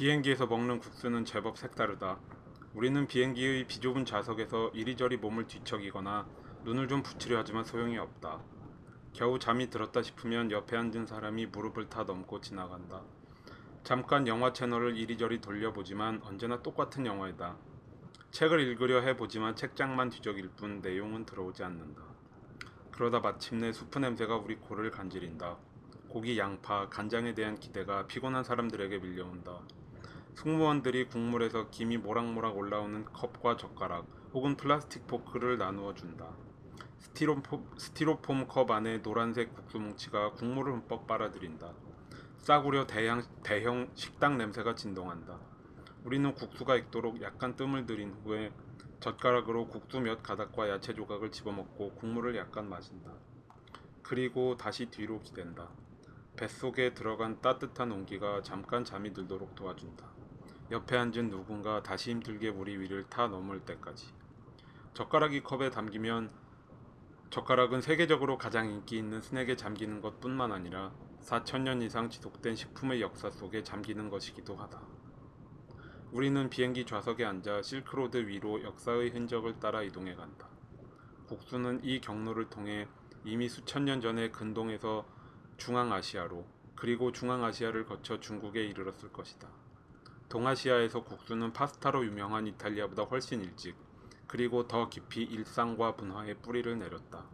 비행기에서 먹는 국수는 제법 색다르다. 우리는 비행기의 비좁은 좌석에서 이리저리 몸을 뒤척이거나 눈을 좀 붙이려 하지만 소용이 없다. 겨우 잠이 들었다 싶으면 옆에 앉은 사람이 무릎을 타 넘고 지나간다. 잠깐 영화 채널을 이리저리 돌려보지만 언제나 똑같은 영화이다. 책을 읽으려 해보지만 책장만 뒤적일 뿐 내용은 들어오지 않는다. 그러다 마침내 수프 냄새가 우리 코를 간지린다. 고기, 양파, 간장에 대한 기대가 피곤한 사람들에게 밀려온다. 승무원들이 국물에서 김이 모락모락 올라오는 컵과 젓가락 혹은 플라스틱 포크를 나누어 준다. 스티로폼, 스티로폼 컵 안에 노란색 국수 뭉치가 국물을 흠뻑 빨아들인다. 싸구려 대형, 대형 식당 냄새가 진동한다. 우리는 국수가 익도록 약간 뜸을 들인 후에 젓가락으로 국수 몇 가닥과 야채 조각을 집어먹고 국물을 약간 마신다. 그리고 다시 뒤로 기댄다. 뱃속에 들어간 따뜻한 온기가 잠깐 잠이 들도록 도와준다. 옆에 앉은 누군가 다시 힘들게 우리 위를 타 넘을 때까지. 젓가락이 컵에 담기면 젓가락은 세계적으로 가장 인기 있는 스낵에 잠기는 것뿐만 아니라 4천년 이상 지속된 식품의 역사 속에 잠기는 것이기도 하다. 우리는 비행기 좌석에 앉아 실크로드 위로 역사의 흔적을 따라 이동해 간다. 국수는 이 경로를 통해 이미 수천 년 전에 근동에서 중앙아시아로 그리고 중앙아시아를 거쳐 중국에 이르렀을 것이다. 동아시아에서 국수는 파스타로 유명한 이탈리아보다 훨씬 일찍 그리고 더 깊이 일상과 문화의 뿌리를 내렸다.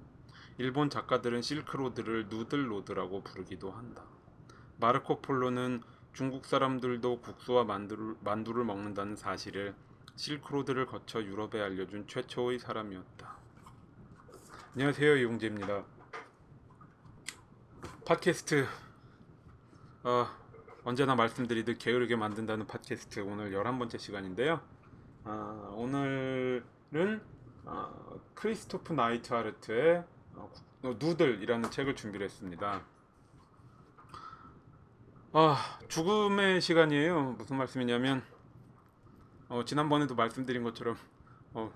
일본 작가들은 실크로드를 누들로드라고 부르기도 한다. 마르코 폴로는 중국 사람들도 국수와 만두를, 만두를 먹는다는 사실을 실크로드를 거쳐 유럽에 알려준 최초의 사람이었다. 안녕하세요 이용재입니다. 팟캐스트 어, 언제나 말씀드리듯 게으르게 만든다는 팟캐스트 오늘 11번째 시간인데요. 어, 오늘은 어, 크리스토프 나이트 하르트의 어, 누들이라는 책을 준비를 했습니다. 아, 죽음의 시간이에요. 무슨 말씀이냐면 어, 지난번에도 말씀드린 것처럼 어,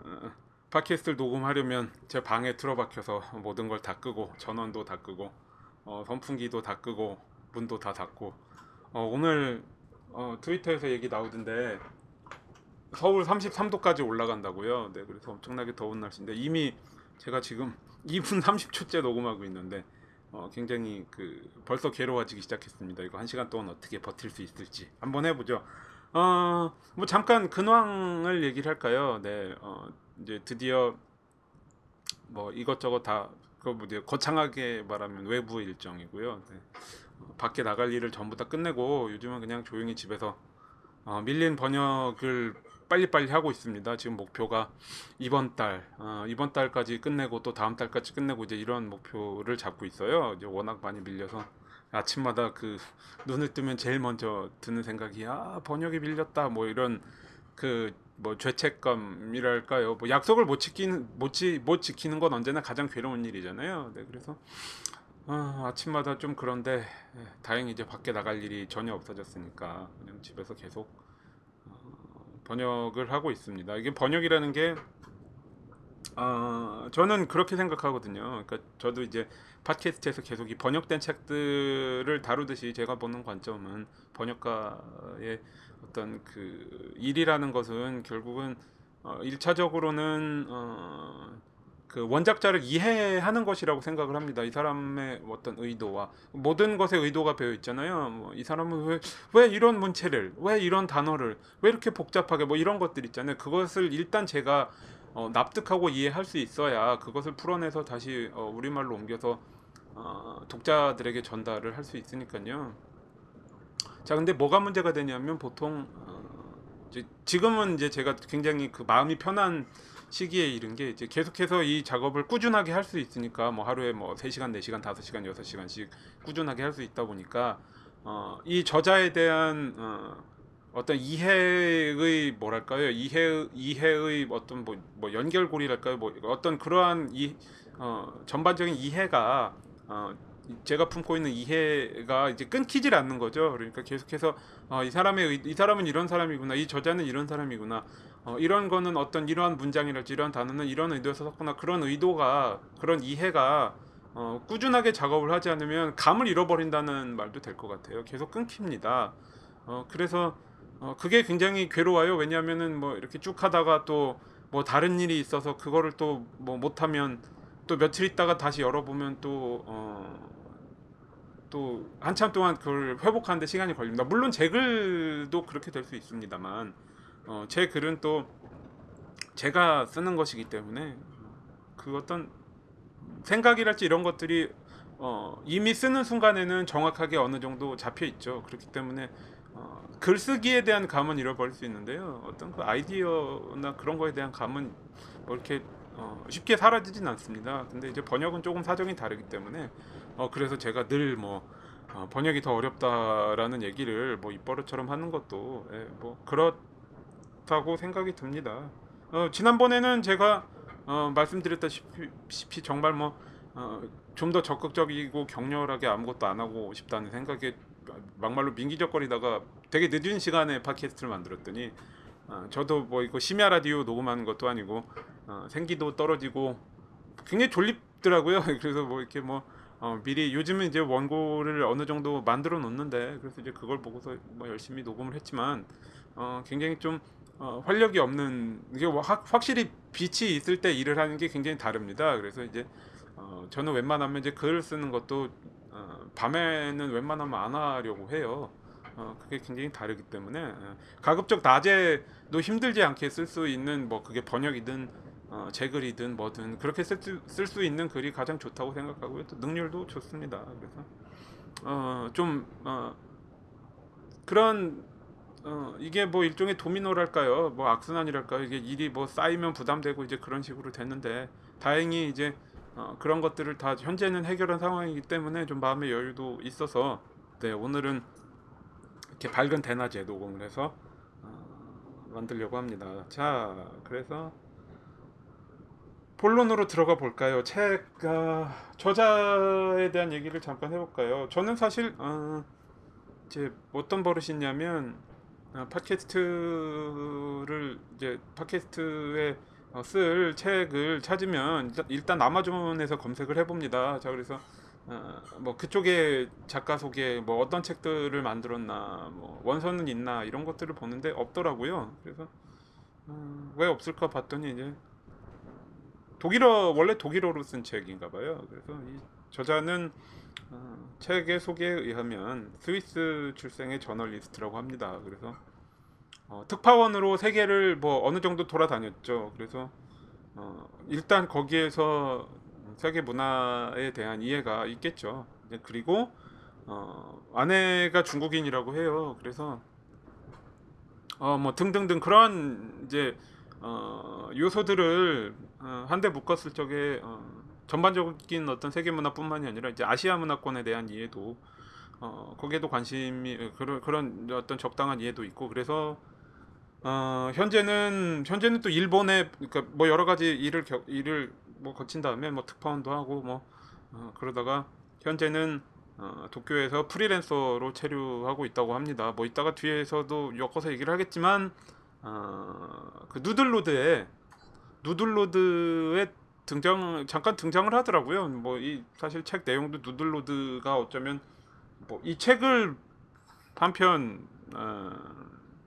어, 팟캐스트를 녹음하려면 제 방에 틀어박혀서 모든 걸 다 끄고 전원도 다 끄고 어, 선풍기도 다 끄고 문도 다 닫고 어, 오늘 어, 트위터에서 얘기 나오던데 서울 33도까지 올라간다고요. 네, 그래서 엄청나게 더운 날씨인데 이미 제가 지금 2분 30초째 녹음하고 있는데 어, 굉장히 그 벌써 괴로워지기 시작했습니다. 이거 한 시간 동안 어떻게 버틸 수 있을지 한번 해보죠. 어, 뭐 잠깐 근황을 얘기를 할까요? 네, 어, 이제 드디어 뭐 이것저것 다뭐 거창하게 말하면 외부 일정이고요. 네. 어, 밖에 나갈 일을 전부 다 끝내고 요즘은 그냥 조용히 집에서 어, 밀린 번역을 빨리빨리 하고 있습니다. 지금 목표가 이번 달, 어, 이번 달까지 끝내고 또 다음 달까지 끝내고 이제 이런 목표를 잡고 있어요. 이제 워낙 많이 밀려서 아침마다 그 눈을 뜨면 제일 먼저 드는 생각이 아 번역이 밀렸다 뭐 이런 그 뭐 죄책감이랄까요. 뭐 약속을 못 지키는 못, 지, 못 지키는 건 언제나 가장 괴로운 일이잖아요. 네, 그래서 아, 아침마다 좀 그런데 예, 다행히 이제 밖에 나갈 일이 전혀 없어졌으니까 그냥 집에서 계속 어, 번역을 하고 있습니다. 이게 번역이라는 게 어, 저는 그렇게 생각하거든요. 그러니까 저도 이제 팟캐스트에서 계속 이 번역된 책들을 다루듯이 제가 보는 관점은 번역가의 어떤 그 일이라는 것은 결국은 어, 1차적으로는 어, 그 원작자를 이해하는 것이라고 생각을 합니다. 이 사람의 어떤 의도와 모든 것에 의도가 배어 있잖아요. 뭐 이 사람은 왜, 왜 이런 문체를, 왜 이런 단어를, 왜 이렇게 복잡하게 뭐 이런 것들 있잖아요. 그것을 일단 제가 어, 납득하고 이해할 수 있어야 그것을 풀어내서 다시 어, 우리말로 옮겨서 어, 독자들에게 전달을 할 수 있으니까요. 자, 근데 뭐가 문제가 되냐면 보통 어, 지금은 이제 제가 굉장히 그 마음이 편한 시기에 이른 게 이제 계속해서 이 작업을 꾸준하게 할 수 있으니까 뭐 하루에 뭐 3시간, 4시간, 5시간, 6시간씩 꾸준하게 할 수 있다 보니까 어, 이 저자에 대한 어, 어떤 이해의 뭐랄까요? 이해 이해의 어떤 뭐, 뭐 연결고리랄까요? 뭐 어떤 그러한 이 어, 전반적인 이해가 어, 제가 품고 있는 이해가 이제 끊기질 않는 거죠. 그러니까 계속해서 어, 이 사람의 이 사람은 이런 사람이구나, 이 저자는 이런 사람이구나, 어, 이런 거는 어떤 이러한 문장이랄지 이런 단어는 이런 의도에서 썼구나 그런 의도가 그런 이해가 어, 꾸준하게 작업을 하지 않으면 감을 잃어버린다는 말도 될 것 같아요. 계속 끊깁니다. 어, 그래서 어, 그게 굉장히 괴로워요. 왜냐하면은 뭐 이렇게 쭉 하다가 또 뭐 다른 일이 있어서 그거를 또 뭐 못하면 또 며칠 있다가 다시 열어보면 또 어, 또 한참 동안 그걸 회복하는데 시간이 걸립니다. 물론 제 글도 그렇게 될 수 있습니다만 어, 제 글은 또 제가 쓰는 것이기 때문에 그 어떤 생각이랄지 이런 것들이 어, 이미 쓰는 순간에는 정확하게 어느 정도 잡혀 있죠. 그렇기 때문에 어, 글쓰기에 대한 감은 잃어버릴 수 있는데요. 어떤 그 아이디어나 그런 거에 대한 감은 뭐 이렇게 어, 쉽게 사라지진 않습니다. 근데 이제 번역은 조금 사정이 다르기 때문에 어, 그래서 제가 늘뭐 어, 번역이 더 어렵다라는 얘기를 뭐 입버릇처럼 하는 것도 예, 뭐 그렇 다고 생각이 듭니다. 어, 지난번에는 제가 어, 말씀드렸다시피 정말 뭐 좀더 적극적이고 격렬하게 아무것도 안 하고 싶다는 생각에 막말로 민기적거리다가 되게 늦은 시간에 팟캐스트를 만들었더니 어, 저도 뭐 이거 심야 라디오 녹음하는 것도 아니고 어, 생기도 떨어지고 굉장히 졸립더라고요. 그래서 뭐 이렇게 뭐 어, 미리 요즘은 이제 원고를 어느 정도 만들어 놓는데 그래서 이제 그걸 보고서 뭐 열심히 녹음을 했지만 어, 굉장히 좀 어, 활력이 없는 이게 뭐 확, 확실히 빛이 있을 때 일을 하는 게 굉장히 다릅니다. 그래서 이제 어, 저는 웬만하면 이제 글을 쓰는 것도 어, 밤에는 웬만하면 안 하려고 해요. 어, 그게 굉장히 다르기 때문에 어, 가급적 낮에도 힘들지 않게 쓸 수 있는 뭐 그게 번역이든 어, 제 글이든 뭐든 그렇게 쓸수 있는 글이 가장 좋다고 생각하고요. 또 능률도 좋습니다. 그래서 어, 좀 어, 그런 어, 이게 뭐 일종의 도미노랄까요? 뭐 악순환이랄까요? 이게 일이 뭐 쌓이면 부담되고 이제 그런 식으로 됐는데 다행히 이제 어, 그런 것들을 다 현재는 해결한 상황이기 때문에 좀 마음의 여유도 있어서 네 오늘은 이렇게 밝은 대낮에 녹음을 해서 어, 만들려고 합니다. 자 그래서 본론으로 들어가 볼까요? 책 어, 저자에 대한 얘기를 잠깐 해볼까요? 저는 사실 어, 이제 어떤 버릇이 있냐면 어, 팟캐스트를 이제 팟캐스트에 어, 쓸 책을 찾으면 일단, 아마존에서 검색을 해봅니다. 자 그래서 어, 뭐 그쪽에 작가 소개 뭐 어떤 책들을 만들었나 뭐 원서는 있나 이런 것들을 보는데 없더라고요. 그래서 어, 왜 없을까 봤더니 이제 독일어 원래 독일어로 쓴 책인가 봐요. 그래서 이 저자는 어, 책의 소개에 의하면 스위스 출생의 저널리스트라고 합니다. 그래서 어, 특파원으로 세계를 뭐 어느 정도 돌아다녔죠. 그래서 어, 일단 거기에서 세계 문화에 대한 이해가 있겠죠. 그리고 어, 아내가 중국인이라고 해요. 그래서 어, 뭐 등등등 그런 이제 어, 요소들을 어, 한데 묶었을 적에 어, 전반적인 어떤 세계 문화뿐만이 아니라 이제 아시아 문화권에 대한 이해도 어, 거기에도 관심이 그런 그런 어떤 적당한 이해도 있고 그래서 어, 현재는 현재는 또 일본에 그러니까 뭐 여러 가지 일을 겨, 일을 뭐 거친 다음에 뭐 특파원도 하고 뭐 어, 그러다가 현재는 어, 도쿄에서 프리랜서로 체류하고 있다고 합니다. 뭐 이따가 뒤에서도 엮어서 얘기를 하겠지만 어, 그 누들로드에 누들로드에 등장 잠깐 등장을 하더라고요. 뭐 이 사실 책 내용도 누들로드가 어쩌면 뭐 이 책을 한편 어,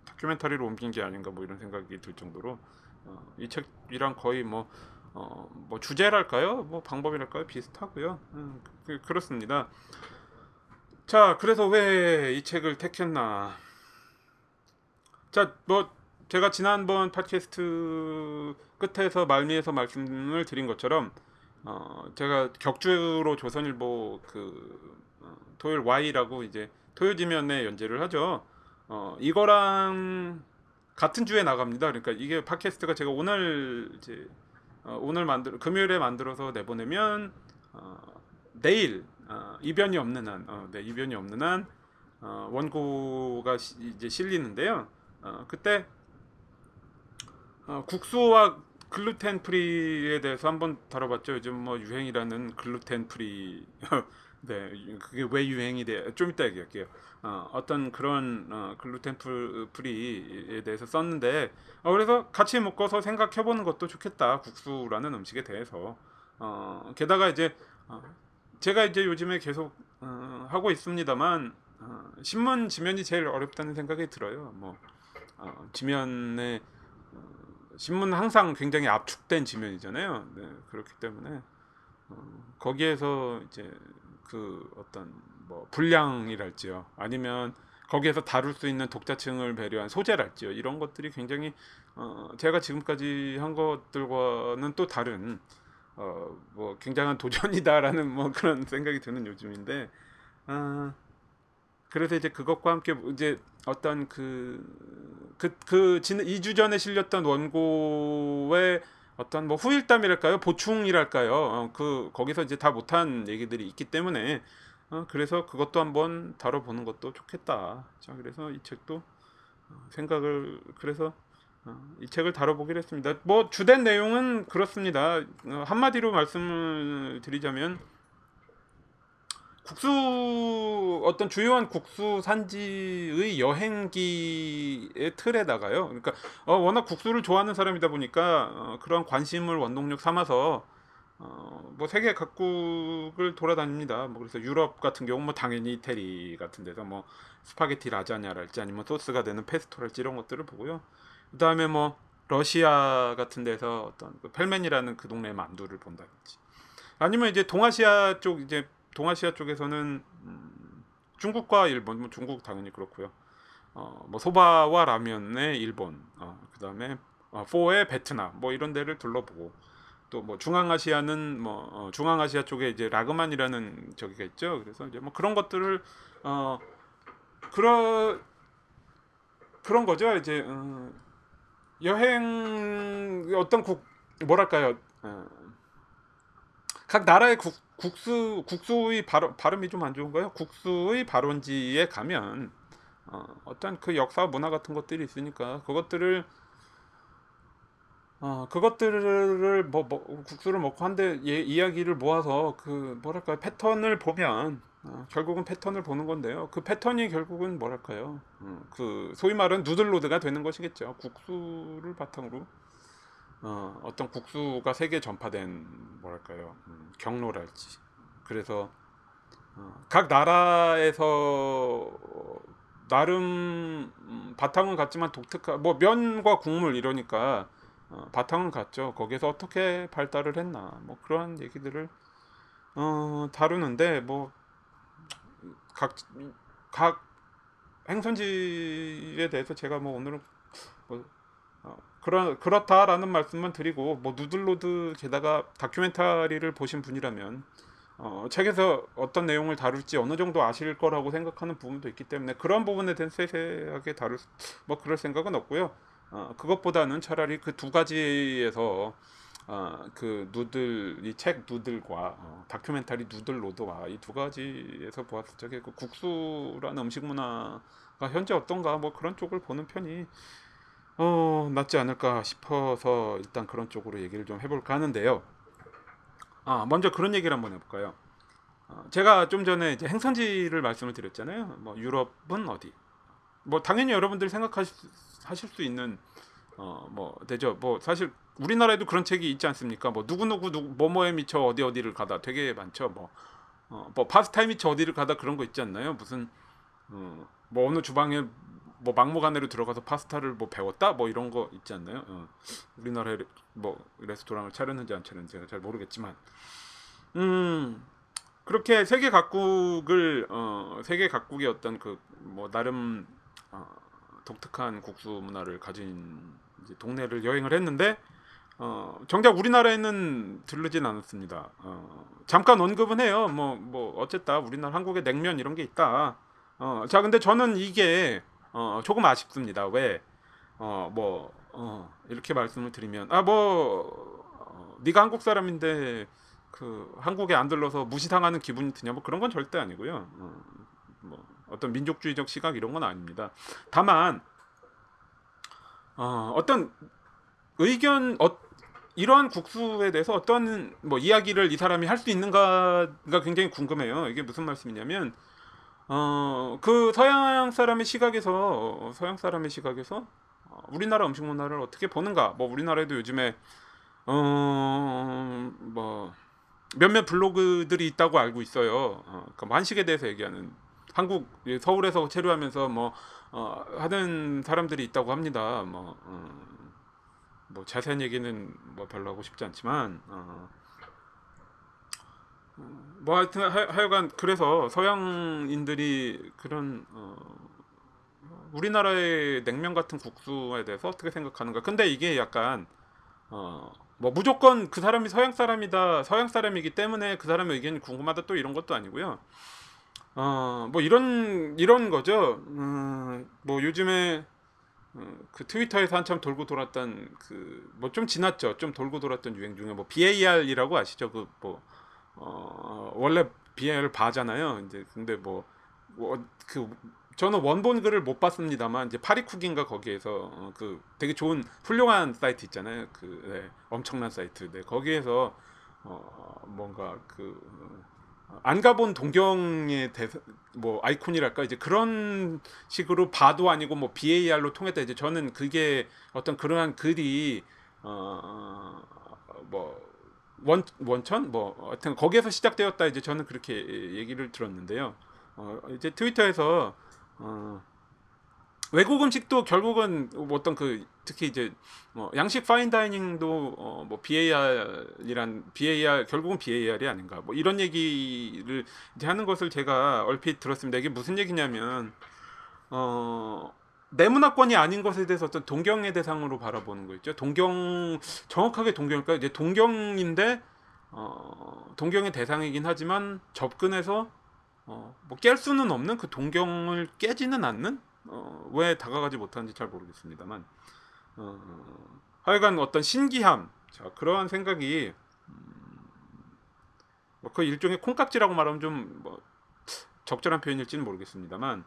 다큐멘터리로 옮긴 게 아닌가 뭐 이런 생각이 들 정도로 어, 이 책이랑 거의 뭐, 어, 뭐 주제랄까요? 뭐 방법이랄까요? 비슷하고요. 음, 그, 그렇습니다. 자, 그래서 왜 이 책을 택했나? 자, 뭐 제가 지난번 팟캐스트 끝에서 말미에서 말씀을 드린 것처럼 어, 제가 격주로 조선일보 그 어, 토요일 Y라고 이제 토요지면에 연재를 하죠. 어, 이거랑 같은 주에 나갑니다. 그러니까 이게 팟캐스트가 제가 오늘 이제 어, 오늘 만들 금요일에 만들어서 내보내면 어, 내일 어, 이변이 없는 한, 어, 네, 이변이 없는 한 어, 원고가 시, 이제 실리는데요. 어, 그때 어, 국수와 gluten free에 대해서 한번 다뤄봤죠. 요즘 뭐 유행이라는 gluten free 네, 그게 왜 유행이 돼? 좀 이따 얘기할게요. 어, 어떤 그런 어, gluten free에 대해서 썼는데, 어, 그래서 같이 묶어서 생각해보는 것도 좋겠다. 국수라는 음식에 대해서. 어, 게다가 이제 어, 제가 이제 요즘에 계속 어, 하고 있습니다만, 어, 신문 지면이 제일 어렵다는 생각이 들어요. 뭐 어, 지면에 어, 신문 은 항상 굉장히 압축된 지면이잖아요. 네, 그렇기 때문에 어, 거기에서 이제 그 어떤 뭐 분량이랄지요, 아니면 거기에서 다룰 수 있는 독자층을 배려한 소재랄지요, 이런 것들이 굉장히 어, 제가 지금까지 한 것들과는 또 다른 어, 뭐 굉장한 도전이다라는 뭐 그런 생각이 드는 요즘인데, 아, 그래서 이제 그것과 함께 이제 어떤 그, 그, 그, 지난 2주 전에 실렸던 원고의 어떤 뭐 후일담이랄까요? 보충이랄까요? 어, 그, 거기서 이제 다 못한 얘기들이 있기 때문에, 어, 그래서 그것도 한번 다뤄보는 것도 좋겠다. 자, 그래서 이 책도 어, 생각을, 그래서 어, 이 책을 다뤄보기로 했습니다. 뭐, 주된 내용은 그렇습니다. 어, 한마디로 말씀을 드리자면, 국수 어떤 주요한 국수 산지의 여행기의 틀에다가요. 그러니까 어, 워낙 국수를 좋아하는 사람이다 보니까 어, 그런 관심을 원동력 삼아서 어, 뭐 세계 각국을 돌아다닙니다. 뭐 그래서 유럽 같은 경우 뭐 당연히 이태리 같은 데서 뭐 스파게티 라자냐랄지 아니면 소스가 되는 페스토랄지 이런 것들을 보고요. 그다음에 뭐 러시아 같은 데서 어떤 그 펠멘이라는 그 동네 만두를 본다든지 아니면 이제 동아시아 쪽 이제 동아시아 쪽에서는 음, 중국과 일본, 뭐 중국 당연히 그렇고요. 어, 뭐 소바와 라면의 일본, 어, 그다음에 어, 포의 베트남, 뭐 이런 데를 둘러보고 또 뭐 중앙아시아는 뭐 어, 중앙아시아 쪽에 이제 라그만이라는 저기가 있죠. 그래서 이제 뭐 그런 것들을 어 그런 그런 거죠. 이제 어, 여행 어떤 국 뭐랄까요? 어, 각 나라의 국 국수 국수의 발음 발음이 좀 안 좋은가요? 국수의 발원지에 가면 어, 어떤 그 역사 문화 같은 것들이 있으니까 그것들을 어 그것들을 뭐, 뭐 국수를 먹고 한데 예, 이야기를 모아서 그 뭐랄까요 패턴을 보면 어, 결국은 패턴을 보는 건데요. 그 패턴이 결국은 뭐랄까요? 어, 그 소위 말하는 누들로드가 되는 것이겠죠. 국수를 바탕으로 어, 어떤 국수가 세계 전파된 뭐랄까요 음, 경로랄지. 그래서 어, 각 나라에서 나름 음, 바탕은 같지만 독특한 뭐 면과 국물 이러니까 어, 바탕은 같죠. 거기서 어떻게 발달을 했나 뭐 그런 얘기들을 어, 다루는데 뭐 각 각 행선지에 대해서 제가 뭐 오늘은 뭐 어, 그런 그렇다라는 말씀만 드리고 뭐 누들로드 게다가 다큐멘터리를 보신 분이라면 어, 책에서 어떤 내용을 다룰지 어느 정도 아실 거라고 생각하는 부분도 있기 때문에 그런 부분에 대한 세세하게 다룰 뭐 그럴 생각은 없고요. 어, 그것보다는 차라리 그 두 가지에서 어, 그 누들 이 책 누들과 어, 다큐멘터리 누들 로드와 이 두 가지에서 보았을 적에 그 국수라는 음식 문화가 현재 어떤가 뭐 그런 쪽을 보는 편이 어, 낫지 않을까 싶어서 일단 그런 쪽으로 얘기를 좀 해볼까 하는데요. 아, 먼저 그런 얘기를 한번 해볼까요? 어, 제가 좀 전에 이제 행선지를 말씀을 드렸잖아요. 뭐 유럽은 어디? 뭐 당연히 여러분들 생각하실 수 있는 어 뭐 되죠. 뭐 사실 우리나라에도 그런 책이 있지 않습니까? 뭐 누구 누구 누구 뭐뭐에 미쳐 어디 어디를 가다 되게 많죠. 뭐 어, 뭐 파스타에 미쳐 어디를 가다 그런 거 있지 않나요? 무슨 어, 뭐 어느 주방에 뭐 막무가내로 들어가서 파스타를 뭐 배웠다 뭐 이런 거 있지 않나요? 어. 우리나라에 뭐 레스토랑을 차렸는지 안 차렸는지 제가 잘 모르겠지만 음 그렇게 세계 각국을 어 세계 각국의 어떤 그 뭐 나름 어, 독특한 국수 문화를 가진 동네를 여행을 했는데 어 정작 우리나라에는 들르진 않았습니다. 어 잠깐 언급은 해요. 뭐뭐 뭐 어쨌다 우리나라 한국에 냉면 이런 게 있다. 어 자 근데 저는 이게 어, 조금 아쉽습니다. 왜? 어, 뭐, 어, 이렇게 말씀을 드리면, 아, 뭐, 어, 네가 한국 사람인데, 그, 한국에 안 들러서 무시당하는 기분이 드냐, 뭐 그런 건 절대 아니고요. 어, 뭐, 어떤 민족주의적 시각 이런 건 아닙니다. 다만, 어, 어떤 의견, 어, 이러한 국수에 대해서 어떤 뭐 이야기를 이 사람이 할 수 있는가가 굉장히 궁금해요. 이게 무슨 말씀이냐면, 어, 그 서양 사람의 시각에서 서양 사람의 시각에서 어, 우리나라 음식 문화를 어떻게 보는가? 뭐 우리나라에도 요즘에 어, 뭐 몇몇 블로그들이 있다고 알고 있어요. 어, 그러니까 한식에 대해서 얘기하는 한국 예, 서울에서 체류하면서 뭐 어, 하는 사람들이 있다고 합니다. 뭐, 어, 뭐 자세한 얘기는 뭐 별로 하고 싶지 않지만 어, 어, 뭐 하여튼 하, 하여 간 그래서 서양인들이 그런 어, 우리나라의 냉면 같은 국수에 대해서 어떻게 생각하는가? 근데 이게 약간 어, 뭐 무조건 그 사람이 서양 사람이다, 서양 사람이기 때문에 그 사람의 의견이 궁금하다 또 이런 것도 아니고요. 어, 뭐 이런 이런 거죠. 음, 뭐 요즘에 어, 그 트위터에서 한참 돌고 돌았던 그 뭐 좀 지났죠. 좀 돌고 돌았던 유행 중에 뭐 BAR이라고 아시죠? 그뭐 어, 원래 BAR 바잖아요. 이제 근데 뭐 그 저는 원본 글을 못 봤습니다만 이제 파리쿡인가 거기에서 어, 그 되게 좋은 훌륭한 사이트 있잖아요. 그 네, 엄청난 사이트. 네, 거기에서 어, 뭔가 그 안 가본 동경의 대, 뭐 아이콘이랄까 이제 그런 식으로 바도 아니고 뭐 BAR로 통했다 이제 저는 그게 어떤 그러한 글이 어뭐 원 원천 뭐 하여튼 거기에서 시작되었다 이제 저는 그렇게 얘기를 들었는데요. 어 이제 트위터에서 어 외국 음식도 결국은 어떤 그 특히 이제 뭐 양식 파인 다이닝도 어 뭐 BAR이란 BAR 결국은 BAR이 아닌가 뭐 이런 얘기를 이제 하는 것을 제가 얼핏 들었습니다. 이게 무슨 얘기냐면 어 내 문화권이 아닌 것에 대해서 어떤 동경의 대상으로 바라보는 거 있죠. 동경 정확하게 동경일까 이제 동경인데 어 동경의 대상이긴 하지만 접근해서 어 뭐 깰 수는 없는 그 동경을 깨지는 않는 어, 왜 다가가지 못하는지 잘 모르겠습니다만 어, 하여간 어떤 신기함 자 그러한 생각이 음, 뭐 그 일종의 콩깍지라고 말하면 좀뭐 적절한 표현일지는 모르겠습니다만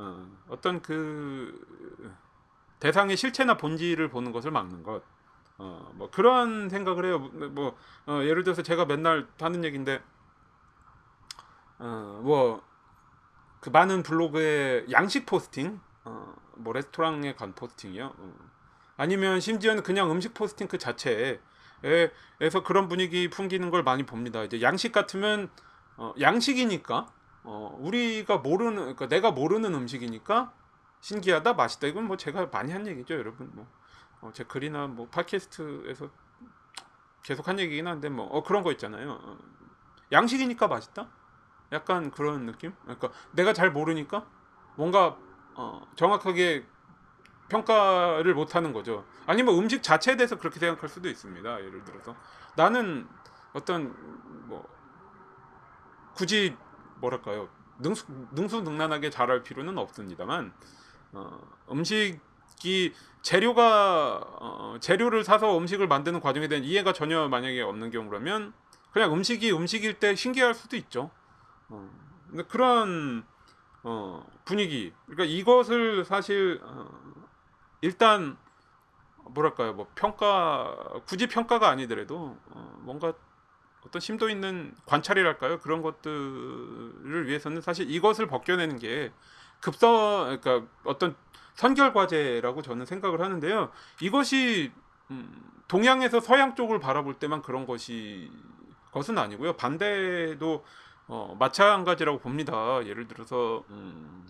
어, 어떤 그 대상의 실체나 본질을 보는 것을 막는 것. 어, 뭐 그런 생각을 해요. 뭐 어, 예를 들어서 제가 맨날 하는 얘기인데 어, 뭐그 많은 블로그에 양식 포스팅, 어, 뭐 레스토랑에 간 포스팅이요. 어. 아니면 심지어는 그냥 음식 포스팅 그 자체에 에서 그런 분위기 풍기는 걸 많이 봅니다. 이제 양식 같으면 어, 양식이니까 어, 우리가 모르는 그러니까 내가 모르는 음식이니까 신기하다 맛있다. 이건 뭐 제가 많이 한 얘기죠 여러분. 뭐 어, 제 글이나 뭐 팟캐스트에서 계속 한 얘기긴 한데 뭐 어, 그런 거 있잖아요. 어, 양식이니까 맛있다? 약간 그런 느낌? 그러니까 내가 잘 모르니까 뭔가 어, 정확하게 평가를 못 하는 거죠. 아니면 음식 자체에 대해서 그렇게 생각할 수도 있습니다 예를 들어서. 나는 어떤 뭐 굳이 뭐랄까요 능수, 능수능란하게 잘할 필요는 없습니다만 어, 음식이 재료가 어, 재료를 사서 음식을 만드는 과정에 대한 이해가 전혀 만약에 없는 경우라면 그냥 음식이 음식일 때 신기할 수도 있죠. 어, 근데 그런 어, 분위기 그러니까 이것을 사실 어, 일단 뭐랄까요 뭐 평가 굳이 평가가 아니더라도 어, 뭔가 어떤 심도 있는 관찰이랄까요 그런 것들을 위해서는 사실 이것을 벗겨내는 게 급서 그러니까 어떤 선결 과제라고 저는 생각을 하는데요. 이것이 음, 동양에서 서양 쪽을 바라볼 때만 그런 것이 것은 아니고요. 반대도 어, 마찬가지라고 봅니다. 예를 들어서 음,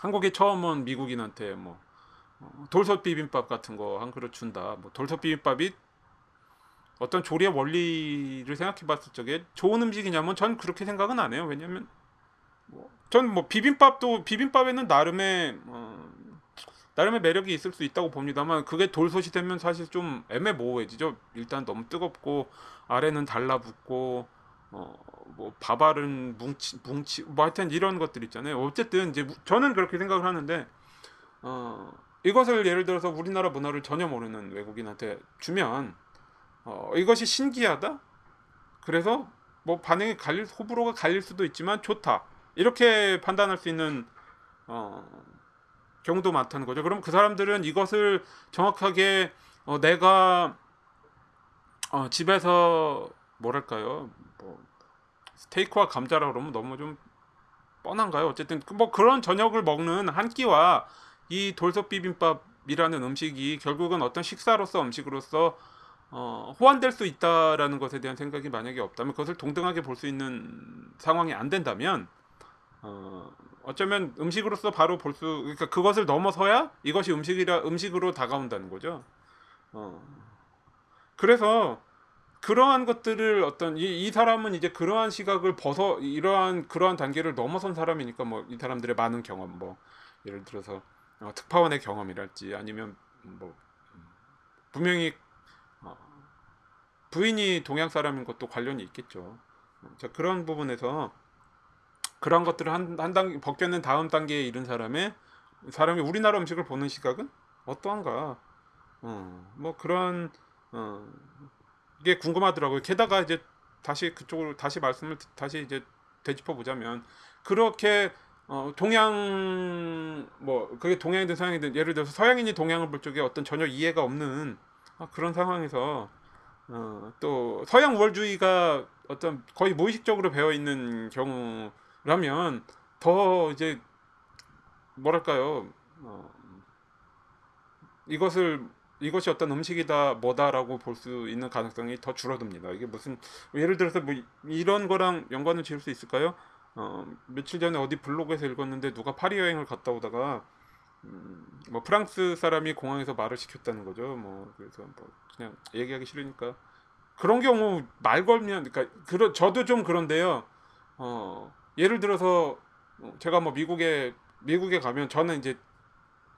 한국에 처음 온 미국인한테 뭐 어, 돌솥 비빔밥 같은 거 한 그릇 준다. 뭐 돌솥 비빔밥이 어떤 조리의 원리를 생각해 봤을 적에 좋은 음식이냐면 전 그렇게 생각은 안 해요. 왜냐면 뭐, 전뭐 비빔밥도 비빔밥에는 나름의 어, 나름의 매력이 있을 수 있다고 봅니다만 그게 돌솥이 되면 사실 좀 애매모호해지죠. 일단 너무 뜨겁고 아래는 달라붙고 어, 뭐 밥알은 뭉치 뭉치 뭐 하여튼 이런 것들 있잖아요. 어쨌든 이제 저는 그렇게 생각을 하는데 어, 이것을 예를 들어서 우리나라 문화를 전혀 모르는 외국인한테 주면 어, 이것이 신기하다. 그래서 뭐 반응이 갈릴 호불호가 갈릴 수도 있지만 좋다. 이렇게 판단할 수 있는 어, 경우도 많다는 거죠. 그럼 그 사람들은 이것을 정확하게 어, 내가 어, 집에서 뭐랄까요, 뭐 스테이크와 감자라 그러면 너무 좀 뻔한가요? 어쨌든 뭐 그런 저녁을 먹는 한 끼와 이 돌솥 비빔밥이라는 음식이 결국은 어떤 식사로서 음식으로서 어, 호환될 수 있다라는 것에 대한 생각이 만약에 없다면 그것을 동등하게 볼 수 있는 상황이 안 된다면 어, 어쩌면 음식으로서 바로 볼 수 그러니까 그것을 넘어서야 이것이 음식이라 음식으로 다가온다는 거죠. 어. 그래서 그러한 것들을 어떤 이, 이 사람은 이제 그러한 시각을 벗어 이러한 그러한 단계를 넘어선 사람이니까 뭐 이 사람들의 많은 경험 뭐 예를 들어서 어, 특파원의 경험이랄지 아니면 뭐 음, 분명히 어, 부인이 동양 사람인 것도 관련이 있겠죠. 어, 자 그런 부분에서 그런 것들을 한, 한 단계 벗겨낸 다음 단계에 이른 사람의 사람이 우리나라 음식을 보는 시각은 어떠한가? 어, 뭐 그런 어, 이게 궁금하더라고요. 게다가 이제 다시 그쪽으로 다시 말씀을 다시 이제 되짚어 보자면 그렇게 어, 동양 뭐 그게 동양이든 서양이든 예를 들어서 서양인이 동양을 볼 적에 어떤 전혀 이해가 없는 아, 그런 상황에서 어, 또 서양 우월주의가 어떤 거의 무의식적으로 배어 있는 경우라면 더 이제 뭐랄까요 어, 이것을 이것이 어떤 음식이다 뭐다라고 볼 수 있는 가능성이 더 줄어듭니다. 이게 무슨 예를 들어서 뭐 이런 거랑 연관을 지을 수 있을까요? 어, 며칠 전에 어디 블로그에서 읽었는데 누가 파리 여행을 갔다 오다가 음, 뭐 프랑스 사람이 공항에서 말을 시켰다는 거죠. 뭐 그래서 뭐 그냥 얘기하기 싫으니까 그런 경우 말 걸면 그러니까 그러, 저도 좀 그런데요. 어, 예를 들어서 제가 뭐 미국에 미국에 가면 저는 이제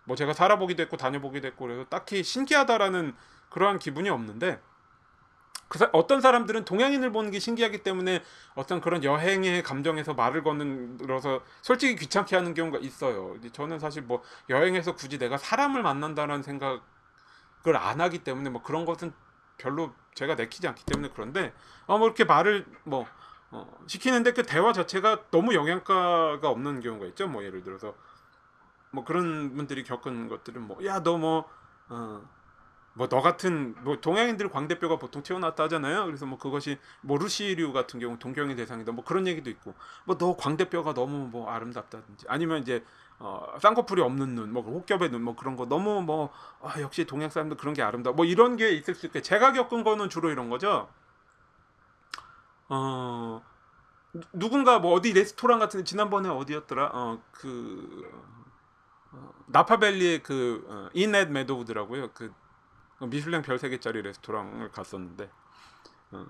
뭐 제가 살아보기도 했고 다녀보기도 했고 그래서 딱히 신기하다라는 그러한 기분이 없는데 그 사, 어떤 사람들은 동양인을 보는 게 신기하기 때문에 어떤 그런 여행의 감정에서 말을 거는 들어서 솔직히 귀찮게 하는 경우가 있어요. 저는 사실 뭐 여행에서 굳이 내가 사람을 만난다는 생각을 안 하기 때문에 뭐 그런 것은 별로 제가 내키지 않기 때문에 그런데 어 뭐 이렇게 말을 뭐 어, 시키는데 그 대화 자체가 너무 영양가가 없는 경우가 있죠. 뭐 예를 들어서 뭐 그런 분들이 겪은 것들은 뭐 야 너뭐 어 뭐 너 같은 뭐 동양인들 광대뼈가 보통 튀어나왔다 하잖아요. 그래서 뭐 그것이 뭐 루시류 같은 경우 동경의 대상이다. 뭐 그런 얘기도 있고 뭐 너 광대뼈가 너무 뭐 아름답다든지 아니면 이제 어 쌍꺼풀이 없는 눈, 뭐 혹겹의 눈, 뭐 그런 거 너무 뭐 아, 역시 동양 사람들 그런 게 아름다. 뭐 이런 게 있을 수 있게 제가 겪은 거는 주로 이런 거죠. 어 누- 누군가 뭐 어디 레스토랑 같은 데 지난번에 어디였더라? 어그 어, 나파밸리의 그 어, 인앳 메도우드라고요. 그 미슐랭 별 3개짜리 레스토랑을 갔었는데 어,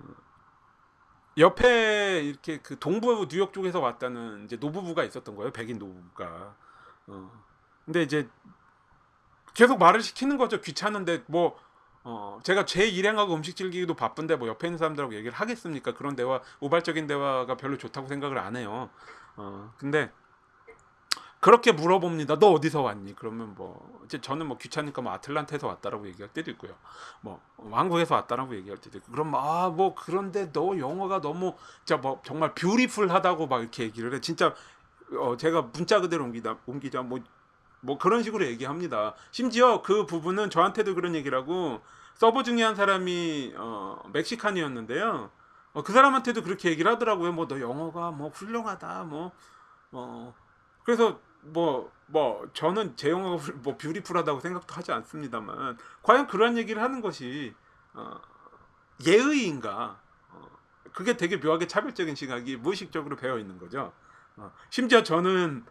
옆에 이렇게 그 동부 뉴욕 쪽에서 왔다는 이제 노부부가 있었던 거예요. 백인 노부부가. 어. 근데 이제 계속 말을 시키는 거죠. 귀찮은데 뭐 어, 제가 제 일행하고 음식 즐기기도 바쁜데 뭐 옆에 있는 사람들하고 얘기를 하겠습니까? 그런 대화, 우발적인 대화가 별로 좋다고 생각을 안 해요. 어, 근데 그렇게 물어봅니다. 너 어디서 왔니? 그러면 뭐 이제 저는 뭐 귀찮으니까 뭐 아틀란타에서 왔다라고 얘기할 때도 있고요. 뭐 한국에서 왔다라고 얘기할 때도 있고. 그럼 아뭐 그런데 너 영어가 너무 진짜 뭐 정말 뷰티풀하다고 막 이렇게 얘기를 해. 진짜 어 제가 문자 그대로 옮기다 옮기자 뭐뭐 그런 식으로 얘기합니다. 심지어 그 부분은 저한테도 그런 얘기라고 서버 중에 한 사람이 어 멕시칸이었는데요. 어, 그 사람한테도 그렇게 얘기를 하더라고요. 뭐 너 영어가 뭐 훌륭하다. 뭐 어. 그래서 뭐, 뭐, 저는 제 영어가 훌- 뭐, 뷰티풀하다고 생각도 하지 않습니다만, 과연 그런 얘기를 하는 것이, 어, 예의인가? 어, 그게 되게 묘하게 차별적인 시각이 무의식적으로 배어 있는 거죠. 어, 심지어 저는,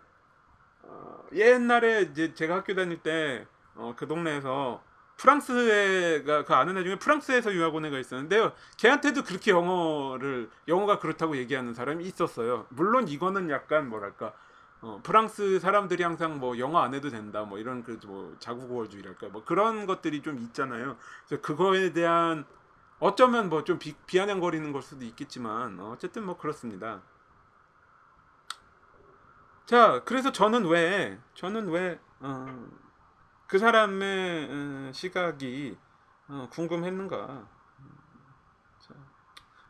어, 옛날에 이제 제가 학교 다닐 때, 어, 그 동네에서 프랑스에가 그 아는 애 중에 프랑스에서 유학 온 애가 있었는데요. 걔한테도 그렇게 영어를 영어가 그렇다고 얘기하는 사람이 있었어요. 물론 이거는 약간 뭐랄까 어, 프랑스 사람들이 항상 뭐 영어 안 해도 된다 뭐 이런 그뭐 자국어주의랄까 뭐 그런 것들이 좀 있잖아요. 그래서 그거에 대한 어쩌면 뭐 좀 비아냥거리는 걸 수도 있겠지만 어, 어쨌든 뭐 그렇습니다. 자, 그래서 저는 왜 저는 왜 어, 그 사람의 어, 시각이 어, 궁금했는가? 자,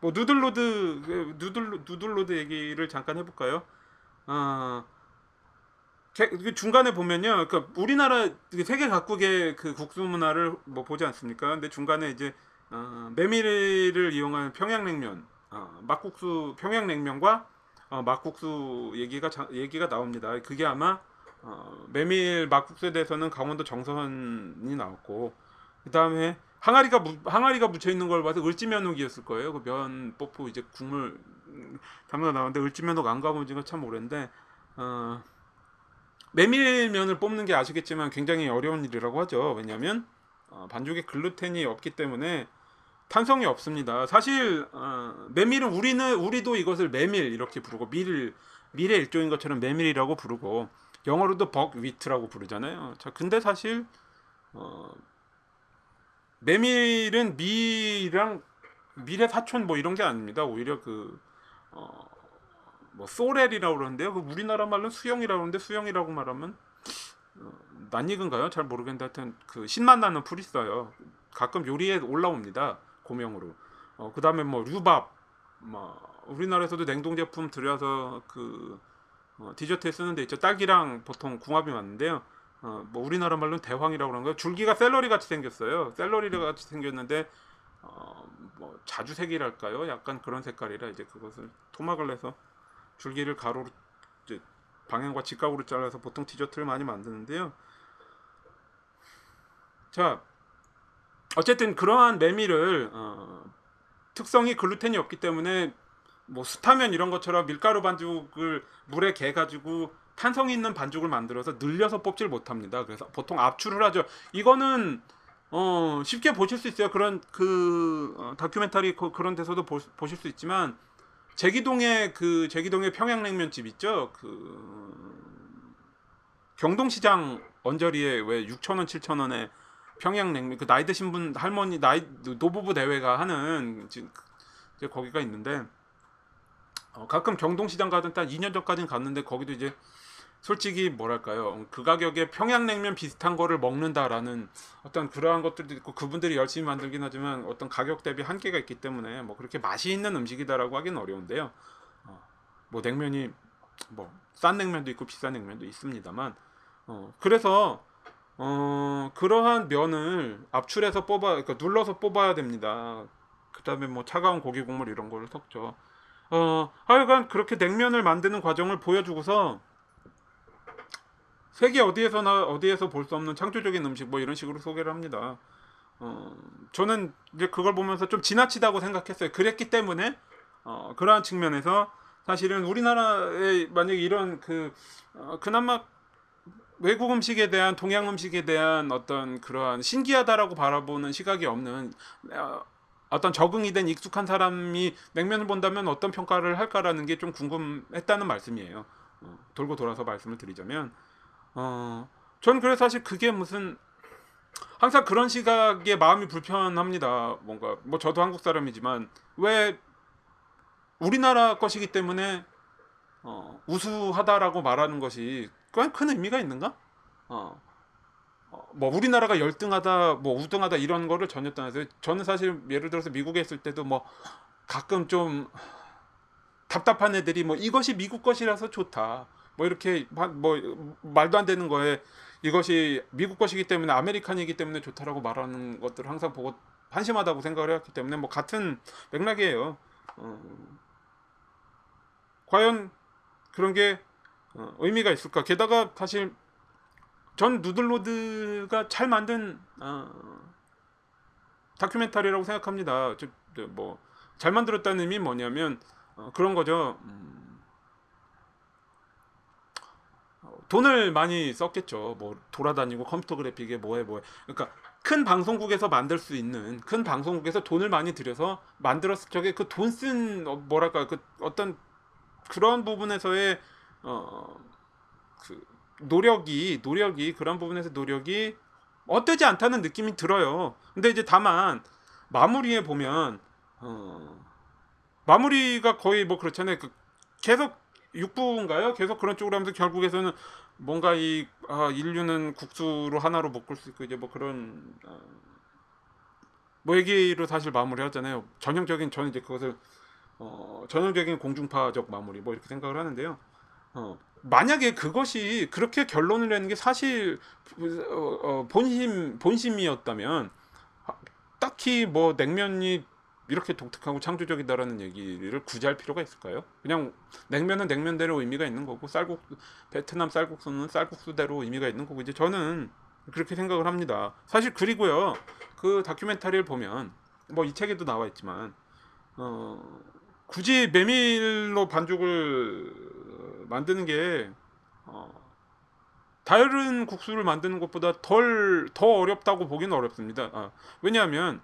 뭐 누들로드 그 누들 누들로드 얘기를 잠깐 해볼까요? 아 개- 그 중간에 보면요, 그 우리나라 그 세계 각국의 그 국수 문화를 뭐 보지 않습니까? 근데 중간에 이제 어, 메밀을 이용한 평양냉면, 어, 막국수 평양냉면과 어, 막국수 얘기가 자- 얘기가 나옵니다. 그게 아마 어, 메밀 막국수에 대해서는 강원도 정선이 나왔고 그 다음에 항아리가 무, 항아리가 묻혀 있는 걸 봐서 을지면옥이었을 거예요. 그 면 뽑고 이제 국물 음, 담가 나오는데 을지면옥 안 가본 지가 참 오랜데 어, 메밀면을 뽑는 게 아시겠지만 굉장히 어려운 일이라고 하죠. 왜냐하면 어, 반죽에 글루텐이 없기 때문에 탄성이 없습니다. 사실 어, 메밀은 우리는 우리도 이것을 메밀 이렇게 부르고 밀 밀의 일종인 것처럼 메밀이라고 부르고 영어로도 buckwheat라고 부르잖아요. 자, 근데 사실 어, 메밀은 밀이랑 밀의 사촌 뭐 이런 게 아닙니다. 오히려 그 어, 뭐 sorrel이라고 그러는데요. 그 우리나라 말로는 수영이라고 그러는데 수영이라고 말하면 어, 낯익은가요? 잘 모르겠는데 하여튼 그 신맛 나는 풀이 있어요. 가끔 요리에 올라옵니다. 고명으로. 어, 그다음에 뭐 류밥 뭐 우리나라에서도 냉동 제품 들여서 그 어, 디저트에 쓰는 데 있죠. 딸기랑 보통 궁합이 맞는데요. 어, 뭐 우리나라 말로는 대황이라고 그러는 거예요. 줄기가 샐러리 같이 생겼어요. 샐러리 같이 생겼는데 어, 뭐 자주색이랄까요? 약간 그런 색깔이라 이제 그것을 토막을 내서 줄기를 가로로 방향과 직각으로 잘라서 보통 디저트를 많이 만드는데요. 자, 어쨌든 그러한 메밀을 어, 특성이 글루텐이 없기 때문에 뭐 수타면 이런 것처럼 밀가루 반죽을 물에 개 가지고 탄성 있는 반죽을 만들어서 늘려서 뽑질 못합니다. 그래서 보통 압출을 하죠. 이거는 어 쉽게 보실 수 있어요. 그런 그 어, 다큐멘터리 그, 런 데서도 보, 보실 수 있지만 제기동에 그 제기동에 평양냉면집 있죠. 그 경동시장 언저리에 왜 6천 원, 7천 원에 평양냉면 그 나이 드신 분 할머니 나이 노부부 대회가 하는 지금 거기가 있는데 어, 가끔 경동시장 가든 딱 2년 전까지는 갔는데 거기도 이제 솔직히 뭐랄까요? 그 가격에 평양냉면 비슷한 거를 먹는다라는 어떤 그러한 것들도 있고 그분들이 열심히 만들긴 하지만 어떤 가격 대비 한계가 있기 때문에 뭐 그렇게 맛이 있는 음식이다라고 하기는 어려운데요. 어, 뭐 냉면이 뭐 싼 냉면도 있고 비싼 냉면도 있습니다만 어, 그래서 어, 그러한 면을 압출해서 뽑아 그러니까 눌러서 뽑아야 됩니다. 그다음에 뭐 차가운 고기 국물 이런 거를 섞죠. 어, 하여간 그렇게 냉면을 만드는 과정을 보여주고서 세계 어디에서나 어디에서 볼 수 없는 창조적인 음식 뭐 이런 식으로 소개를 합니다. 어, 저는 이제 그걸 보면서 좀 지나치다고 생각했어요. 그랬기 때문에 어, 그러한 측면에서 사실은 우리나라에 만약에 이런 그 어, 그나마 외국 음식에 대한 동양 음식에 대한 어떤 그러한 신기하다라고 바라보는 시각이 없는 어, 어떤 적응이 된 익숙한 사람이 냉면을 본다면 어떤 평가를 할까라는 게 좀 궁금했다는 말씀이에요. 어, 돌고 돌아서 말씀을 드리자면, 어, 저는 그래서 사실 그게 무슨 항상 그런 시각에 마음이 불편합니다. 뭔가 뭐 저도 한국 사람이지만 왜 우리나라 것이기 때문에 어, 우수하다라고 말하는 것이 큰 의미가 있는가? 어, 뭐 우리나라가 열등하다 뭐 우등하다 이런 거를 전혀 떠나서 저는 사실 예를 들어서 미국에 있을 때도 뭐 가끔 좀 답답한 애들이 뭐 이것이 미국 것이라서 좋다 뭐 이렇게 뭐 말도 안 되는 거에 이것이 미국 것이기 때문에 아메리칸이기 때문에 좋다라고 말하는 것들을 항상 보고 한심하다고 생각을 해왔기 때문에 뭐 같은 맥락이에요. 어, 과연 그런 게 어, 의미가 있을까? 게다가 사실 전 누들로드가 잘 만든 어, 다큐멘터리라고 생각합니다. 뭐잘 만들었다는 의미 뭐냐면 어, 그런 거죠. 음, 돈을 많이 썼겠죠. 뭐 돌아다니고 컴퓨터 그래픽에 뭐해 뭐해. 그러니까 큰 방송국에서 만들 수 있는 큰 방송국에서 돈을 많이 들여서 만들었을 적에 그 돈쓴 어, 뭐랄까 그 어떤 그런 부분에서의 어그 노력이 노력이 그런 부분에서 노력이 어떠지 않다는 느낌이 들어요. 근데 이제 다만 마무리에 보면 어, 마무리가 거의 뭐 그렇잖아요. 그 계속 육부인가요? 계속 그런 쪽으로 하면서 결국에서는 뭔가 이 아, 인류는 국수로 하나로 묶을 수 있고 이제 뭐 그런 어, 뭐 얘기로 사실 마무리하잖아요. 전형적인 저는 이제 그것을 어, 전형적인 공중파적 마무리 뭐 이렇게 생각을 하는데요. 어, 만약에 그것이 그렇게 결론을 내는 게 사실 어, 어, 본심 본심이었다면 딱히 뭐 냉면이 이렇게 독특하고 창조적이다라는 얘기를 굳이 할 필요가 있을까요? 그냥 냉면은 냉면대로 의미가 있는 거고 쌀국 베트남 쌀국수는 쌀국수대로 의미가 있는 거고 이제 저는 그렇게 생각을 합니다. 사실 그리고요 그 다큐멘터리를 보면 뭐 이 책에도 나와 있지만 어 굳이 메밀로 반죽을 만드는 게 어, 다른 국수를 만드는 것보다 덜 더 어렵다고 보기는 어렵습니다. 아, 왜냐하면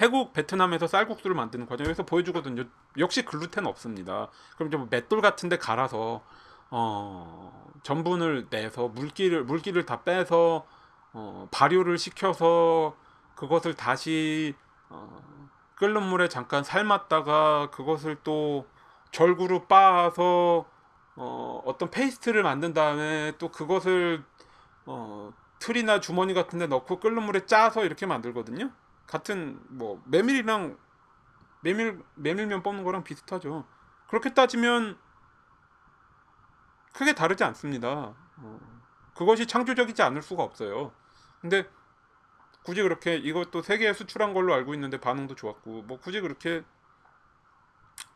태국, 베트남에서 쌀국수를 만드는 과정에서 보여주거든요. 역시 글루텐 없습니다. 그럼 좀 맷돌 같은데 갈아서 어, 전분을 내서 물기를 물기를 다 빼서 어, 발효를 시켜서 그것을 다시 어, 끓는 물에 잠깐 삶았다가 그것을 또 절구로 빻아서 어, 어떤 페이스트를 만든 다음에 또 그것을 어, 틀이나 주머니 같은 데 넣고 끓는 물에 짜서 이렇게 만들거든요. 같은 뭐 메밀이랑 메밀 메밀면 뽑는 거랑 비슷하죠. 그렇게 따지면 크게 다르지 않습니다. 어, 그것이 창조적이지 않을 수가 없어요. 근데 굳이 그렇게 이것도 세계에 수출한 걸로 알고 있는데 반응도 좋았고 뭐 굳이 그렇게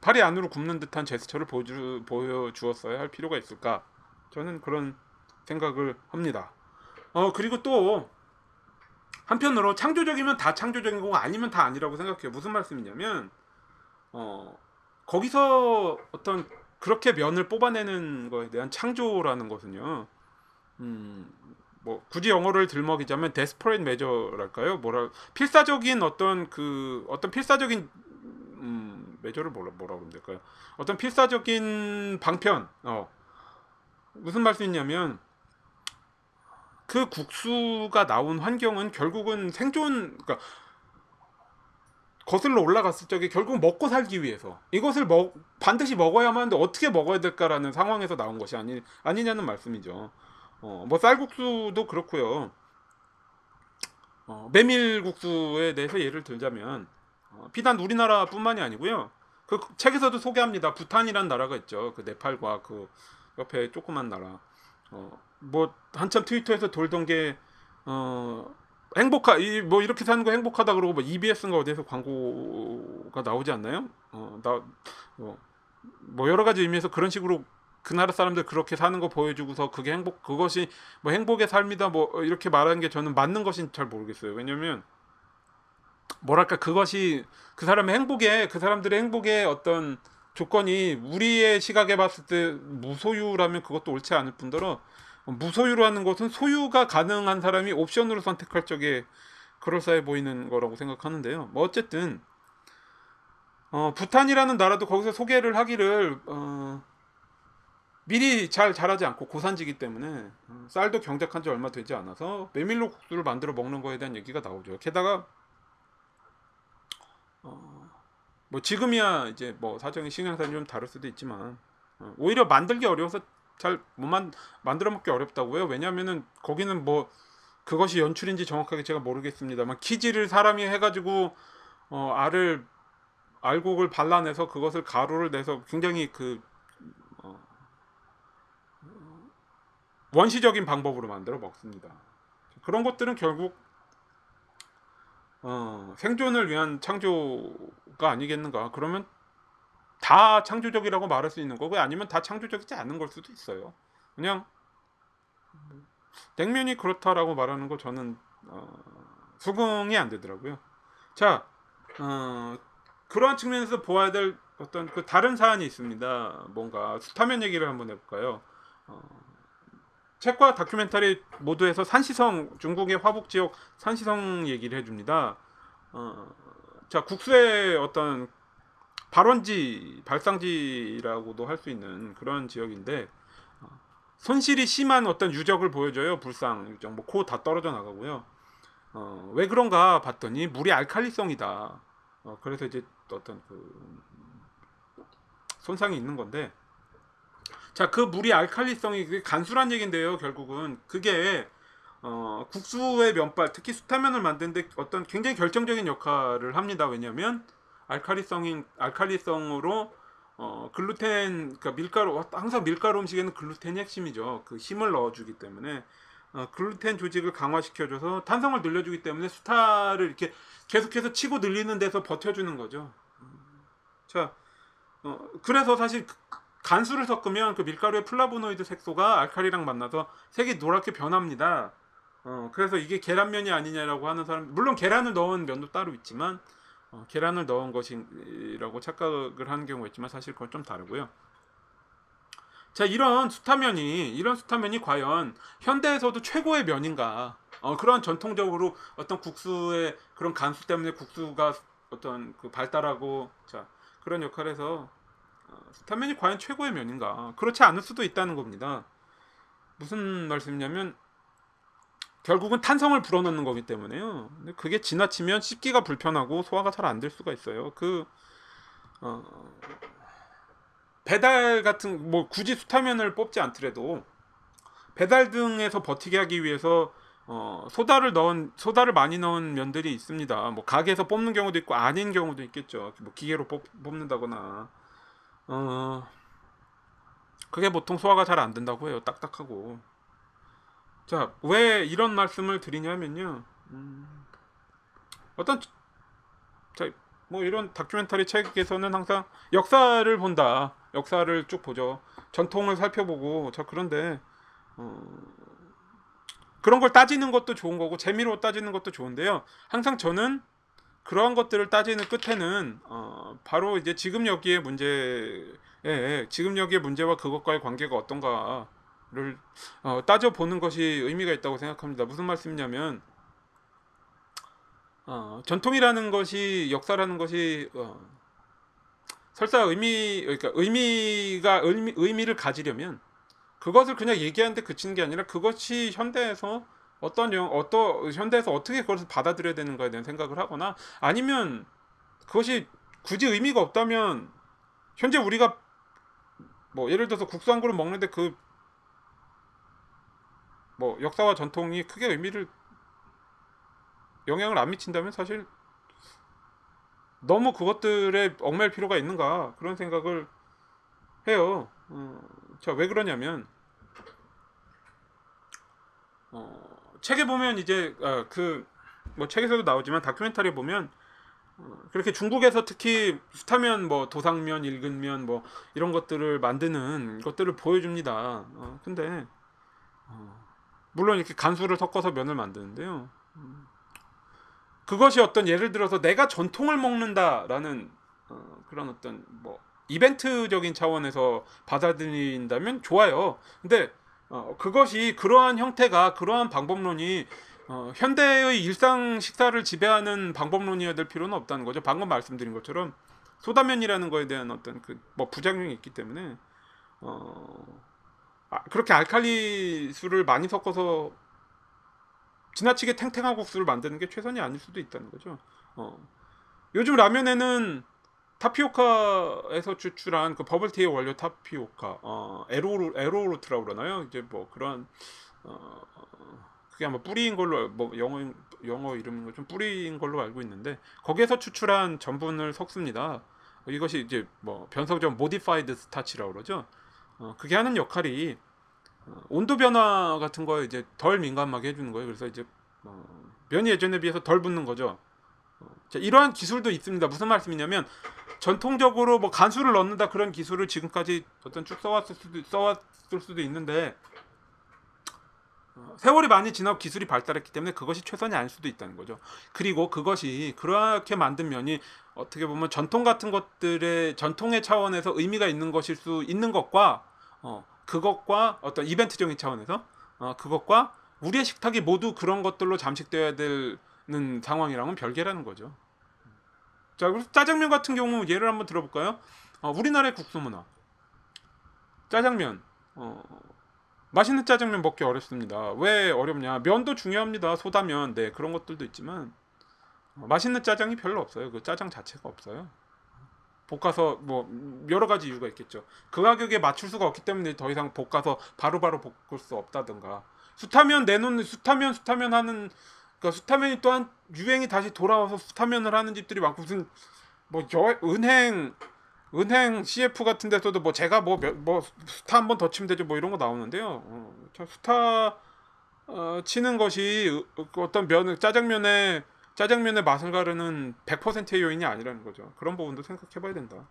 팔이 안으로 굽는 듯한 제스처를 보여주, 보여주었어야 할 필요가 있을까? 저는 그런 생각을 합니다. 어 그리고 또 한편으로 창조적이면 다 창조적인 거고 아니면 다 아니라고 생각해요. 무슨 말씀이냐면 어 거기서 어떤 그렇게 면을 뽑아내는 거에 대한 창조라는 것은요. 음, 뭐 굳이 영어를 들먹이자면 desperate measure랄까요? 뭐라 필사적인 어떤 그 어떤 필사적인 음, 메저를 뭐라 뭐라 그러면 될까요? 어떤 필사적인 방편. 어. 무슨 말씀이냐면 그 국수가 나온 환경은 결국은 생존 그러니까 거슬러 올라갔을 적에 결국 먹고 살기 위해서 이것을 먹 반드시 먹어야만 하는데 어떻게 먹어야 될까라는 상황에서 나온 것이 아니 아니냐는 말씀이죠. 어, 뭐 쌀국수도 그렇고요. 어, 메밀국수에 대해서 예를 들자면 어, 비단 우리나라뿐만이 아니고요. 그 책에서도 소개합니다. 부탄이란 나라가 있죠. 그 네팔과 그 옆에 조그만 나라. 어, 뭐 한참 트위터에서 돌던 게 어, 행복하 이 뭐 이렇게 사는 거 행복하다 그러고 뭐 EBS인가 어디에서 광고가 나오지 않나요? 어나 뭐, 뭐 여러 가지 의미에서 그런 식으로 그 나라 사람들 그렇게 사는 거 보여주고서 그게 행복 그것이 뭐 행복의 삶이다 뭐 이렇게 말하는 게 저는 맞는 것인 잘 모르겠어요. 왜냐면 뭐랄까 그것이 그 사람의 행복에 그 사람들의 행복의 어떤 조건이 우리의 시각에 봤을 때 무소유라면 그것도 옳지 않을 뿐더러 무소유로 하는 것은 소유가 가능한 사람이 옵션으로 선택할 적에 그럴싸해 보이는 거라고 생각하는데요. 뭐 어쨌든 어, 부탄이라는 나라도 거기서 소개를 하기를 어, 미리 잘 자라지 않고 고산지기 때문에 어, 쌀도 경작한 지 얼마 되지 않아서 메밀로 국수를 만들어 먹는 거에 대한 얘기가 나오죠. 게다가 어, 뭐 지금이야 이제 뭐 사정이 신경사이 좀 다를 수도 있지만 어, 오히려 만들기 어려워서 잘못 만들어 먹기 어렵다고요. 왜냐하면은 거기는 뭐 그것이 연출인지 정확하게 제가 모르겠습니다만 키지를 사람이 해가지고 어, 알을 알곡을 발라내서 그것을 가루를 내서 굉장히 그 어, 원시적인 방법으로 만들어 먹습니다. 그런 것들은 결국 어, 생존을 위한 창조가 아니겠는가? 그러면 다 창조적이라고 말할 수 있는 거고 아니면 다 창조적이지 않은 걸 수도 있어요. 그냥 냉면이 그렇다라고 말하는 거 저는 어, 수긍이 안 되더라고요. 자, 어, 그러한 측면에서 보아야 될 어떤 그 다른 사안이 있습니다. 뭔가 스타면 얘기를 한번 해볼까요? 어, 책과 다큐멘터리 모두에서 산시성 중국의 화북 지역 산시성 얘기를 해줍니다. 어, 자 국수의 어떤 발원지 발상지라고도 할 수 있는 그런 지역인데 어, 손실이 심한 어떤 유적을 보여줘요 불상 유적. 뭐 코 다 떨어져 나가고요. 어, 왜 그런가 봤더니 물이 알칼리성이다. 어, 그래서 이제 어떤 그 손상이 있는 건데 자 그 물이 알칼리성이 간수란 얘긴데요 결국은. 그게 어, 국수의 면발 특히 수타면을 만드는데 어떤 굉장히 결정적인 역할을 합니다. 왜냐하면 알칼리성인 알칼리성으로 어, 글루텐 그러니까 밀가루 항상 밀가루 음식에는 글루텐이 핵심이죠. 그 힘을 넣어주기 때문에 어, 글루텐 조직을 강화시켜줘서 탄성을 늘려주기 때문에 수타를 이렇게 계속해서 치고 늘리는 데서 버텨주는 거죠. 자, 어, 그래서 사실 간수를 섞으면 그 밀가루의 플라보노이드 색소가 알칼리랑 만나서 색이 노랗게 변합니다. 어, 그래서 이게 계란면이 아니냐라고 하는 사람, 물론 계란을 넣은 면도 따로 있지만 어, 계란을 넣은 것이라고 착각을 하는 경우가 있지만 사실 그건 좀 다르고요. 자 이런 수타면이 이런 수타면이 과연 현대에서도 최고의 면인가? 어, 그런 전통적으로 어떤 국수의 그런 간수 때문에 국수가 어떤 그 발달하고 자 그런 역할에서 어, 수타면이 과연 최고의 면인가? 그렇지 않을 수도 있다는 겁니다. 무슨 말씀이냐면 결국은 탄성을 불어넣는 거기 때문에요. 근데 그게 지나치면 씹기가 불편하고 소화가 잘 안 될 수가 있어요. 그 어, 배달 같은 뭐 굳이 수타면을 뽑지 않더라도 배달 등에서 버티게 하기 위해서 어, 소다를 넣은 소다를 많이 넣은 면들이 있습니다. 뭐 가게에서 뽑는 경우도 있고 아닌 경우도 있겠죠. 뭐 기계로 뽑, 뽑는다거나 어 그게 보통 소화가 잘 안 된다고 해요. 딱딱하고. 자, 왜 이런 말씀을 드리냐면요. 음, 어떤 자, 뭐 이런 다큐멘터리 책에서는 항상 역사를 본다. 역사를 쭉 보죠. 전통을 살펴보고 자 그런데 어, 그런 걸 따지는 것도 좋은 거고 재미로 따지는 것도 좋은데요. 항상 저는 그러한 것들을 따지는 끝에는 어, 바로 이제 지금 여기의 문제, 예, 지금 여기의 문제와 그것과의 관계가 어떤가 를 어, 따져 보는 것이 의미가 있다고 생각합니다. 무슨 말씀이냐면 어, 전통이라는 것이 역사라는 것이 어, 설사 의미 그러니까 의미가 의미, 의미를 가지려면 그것을 그냥 얘기하는데 그치는 게 아니라 그것이 현대에서 어떤 영 어떤 현대에서 어떻게 그것을 받아들여야 되는가에 대한 생각을 하거나 아니면 그것이 굳이 의미가 없다면 현재 우리가 뭐 예를 들어서 국수 한 그릇 먹는데 그 뭐 역사와 전통이 크게 의미를 영향을 안 미친다면 사실 너무 그것들에 얽매일 필요가 있는가 그런 생각을 해요. 어, 자왜 그러냐면 어, 책에 보면 이제 어, 그뭐 책에서도 나오지만 다큐멘터리에 보면 어, 그렇게 중국에서 특히 수타면 뭐 도상면, 일근면 뭐 이런 것들을 만드는 것들을 보여줍니다. 어, 근데 어, 물론 이렇게 간수를 섞어서 면을 만드는데요. 음, 그것이 어떤 예를 들어서 내가 전통을 먹는다라는 어, 그런 어떤 뭐 이벤트적인 차원에서 받아들인다면 좋아요. 근데 어, 그것이 그러한 형태가 그러한 방법론이 어, 현대의 일상 식사를 지배하는 방법론이어야 될 필요는 없다는 거죠. 방금 말씀드린 것처럼 소다면이라는 거에 대한 어떤 그 뭐 부작용이 있기 때문에 어, 아, 그렇게 알칼리 수를 많이 섞어서 지나치게 탱탱한 국수를 만드는 게 최선이 아닐 수도 있다는 거죠. 어. 요즘 라면에는 타피오카에서 추출한 그 버블티의 원료 타피오카, 어, arrow arrowroot라고 그러나요? 이제 뭐 그런 어, 그게 아마 뿌리인 걸로 뭐 영어 영어 이름은 좀 뿌리인 걸로 알고 있는데 거기에서 추출한 전분을 섞습니다. 이것이 이제 뭐 변성전 modified starch라고 그러죠. 어, 그게 하는 역할이 어, 온도 변화 같은 거에 이제 덜 민감하게 해주는 거예요. 그래서 이제 어, 면이 예전에 비해서 덜 붙는 거죠. 어, 자, 이러한 기술도 있습니다. 무슨 말씀이냐면 전통적으로 뭐 간수를 넣는다 그런 기술을 지금까지 어떤 쭉 써왔을 수도 써왔을 수도 있는데 어, 세월이 많이 지나고 기술이 발달했기 때문에 그것이 최선이 아닐 수도 있다는 거죠. 그리고 그것이 그렇게 만든 면이 어떻게 보면 전통 같은 것들의 전통의 차원에서 의미가 있는 것일 수 있는 것과 어, 그것과 어떤 이벤트적인 차원에서 어, 그것과 우리의 식탁이 모두 그런 것들로 잠식되어야 되는 상황이랑은 별개라는 거죠. 자, 그래서 짜장면 같은 경우 예를 한번 들어볼까요? 어, 우리나라의 국수 문화. 짜장면. 어, 맛있는 짜장면 먹기 어렵습니다. 왜 어렵냐? 면도 중요합니다. 소다면. 네, 그런 것들도 있지만 어, 맛있는 짜장이 별로 없어요. 그 짜장 자체가 없어요. 볶아서 뭐 여러 가지 이유가 있겠죠. 그 가격에 맞출 수가 없기 때문에 더 이상 볶아서 바로바로 볶을 수 없다든가. 수타면 내놓는 수타면 수타면 하는 그러니까 수타면이 또한 유행이 다시 돌아와서 수타면을 하는 집들이 많고 무슨 뭐 여, 은행 은행 CF 같은 데서도 뭐 제가 뭐뭐 수타 한 번 더 치면 되죠 뭐 이런 거 나오는데요. 어, 참 수타 어, 치는 것이 그 어떤 면 짜장면의 짜장면의 맛을 가르는 100%의 요인이 아니라는 거죠. 그런 부분도 생각해봐야 된다.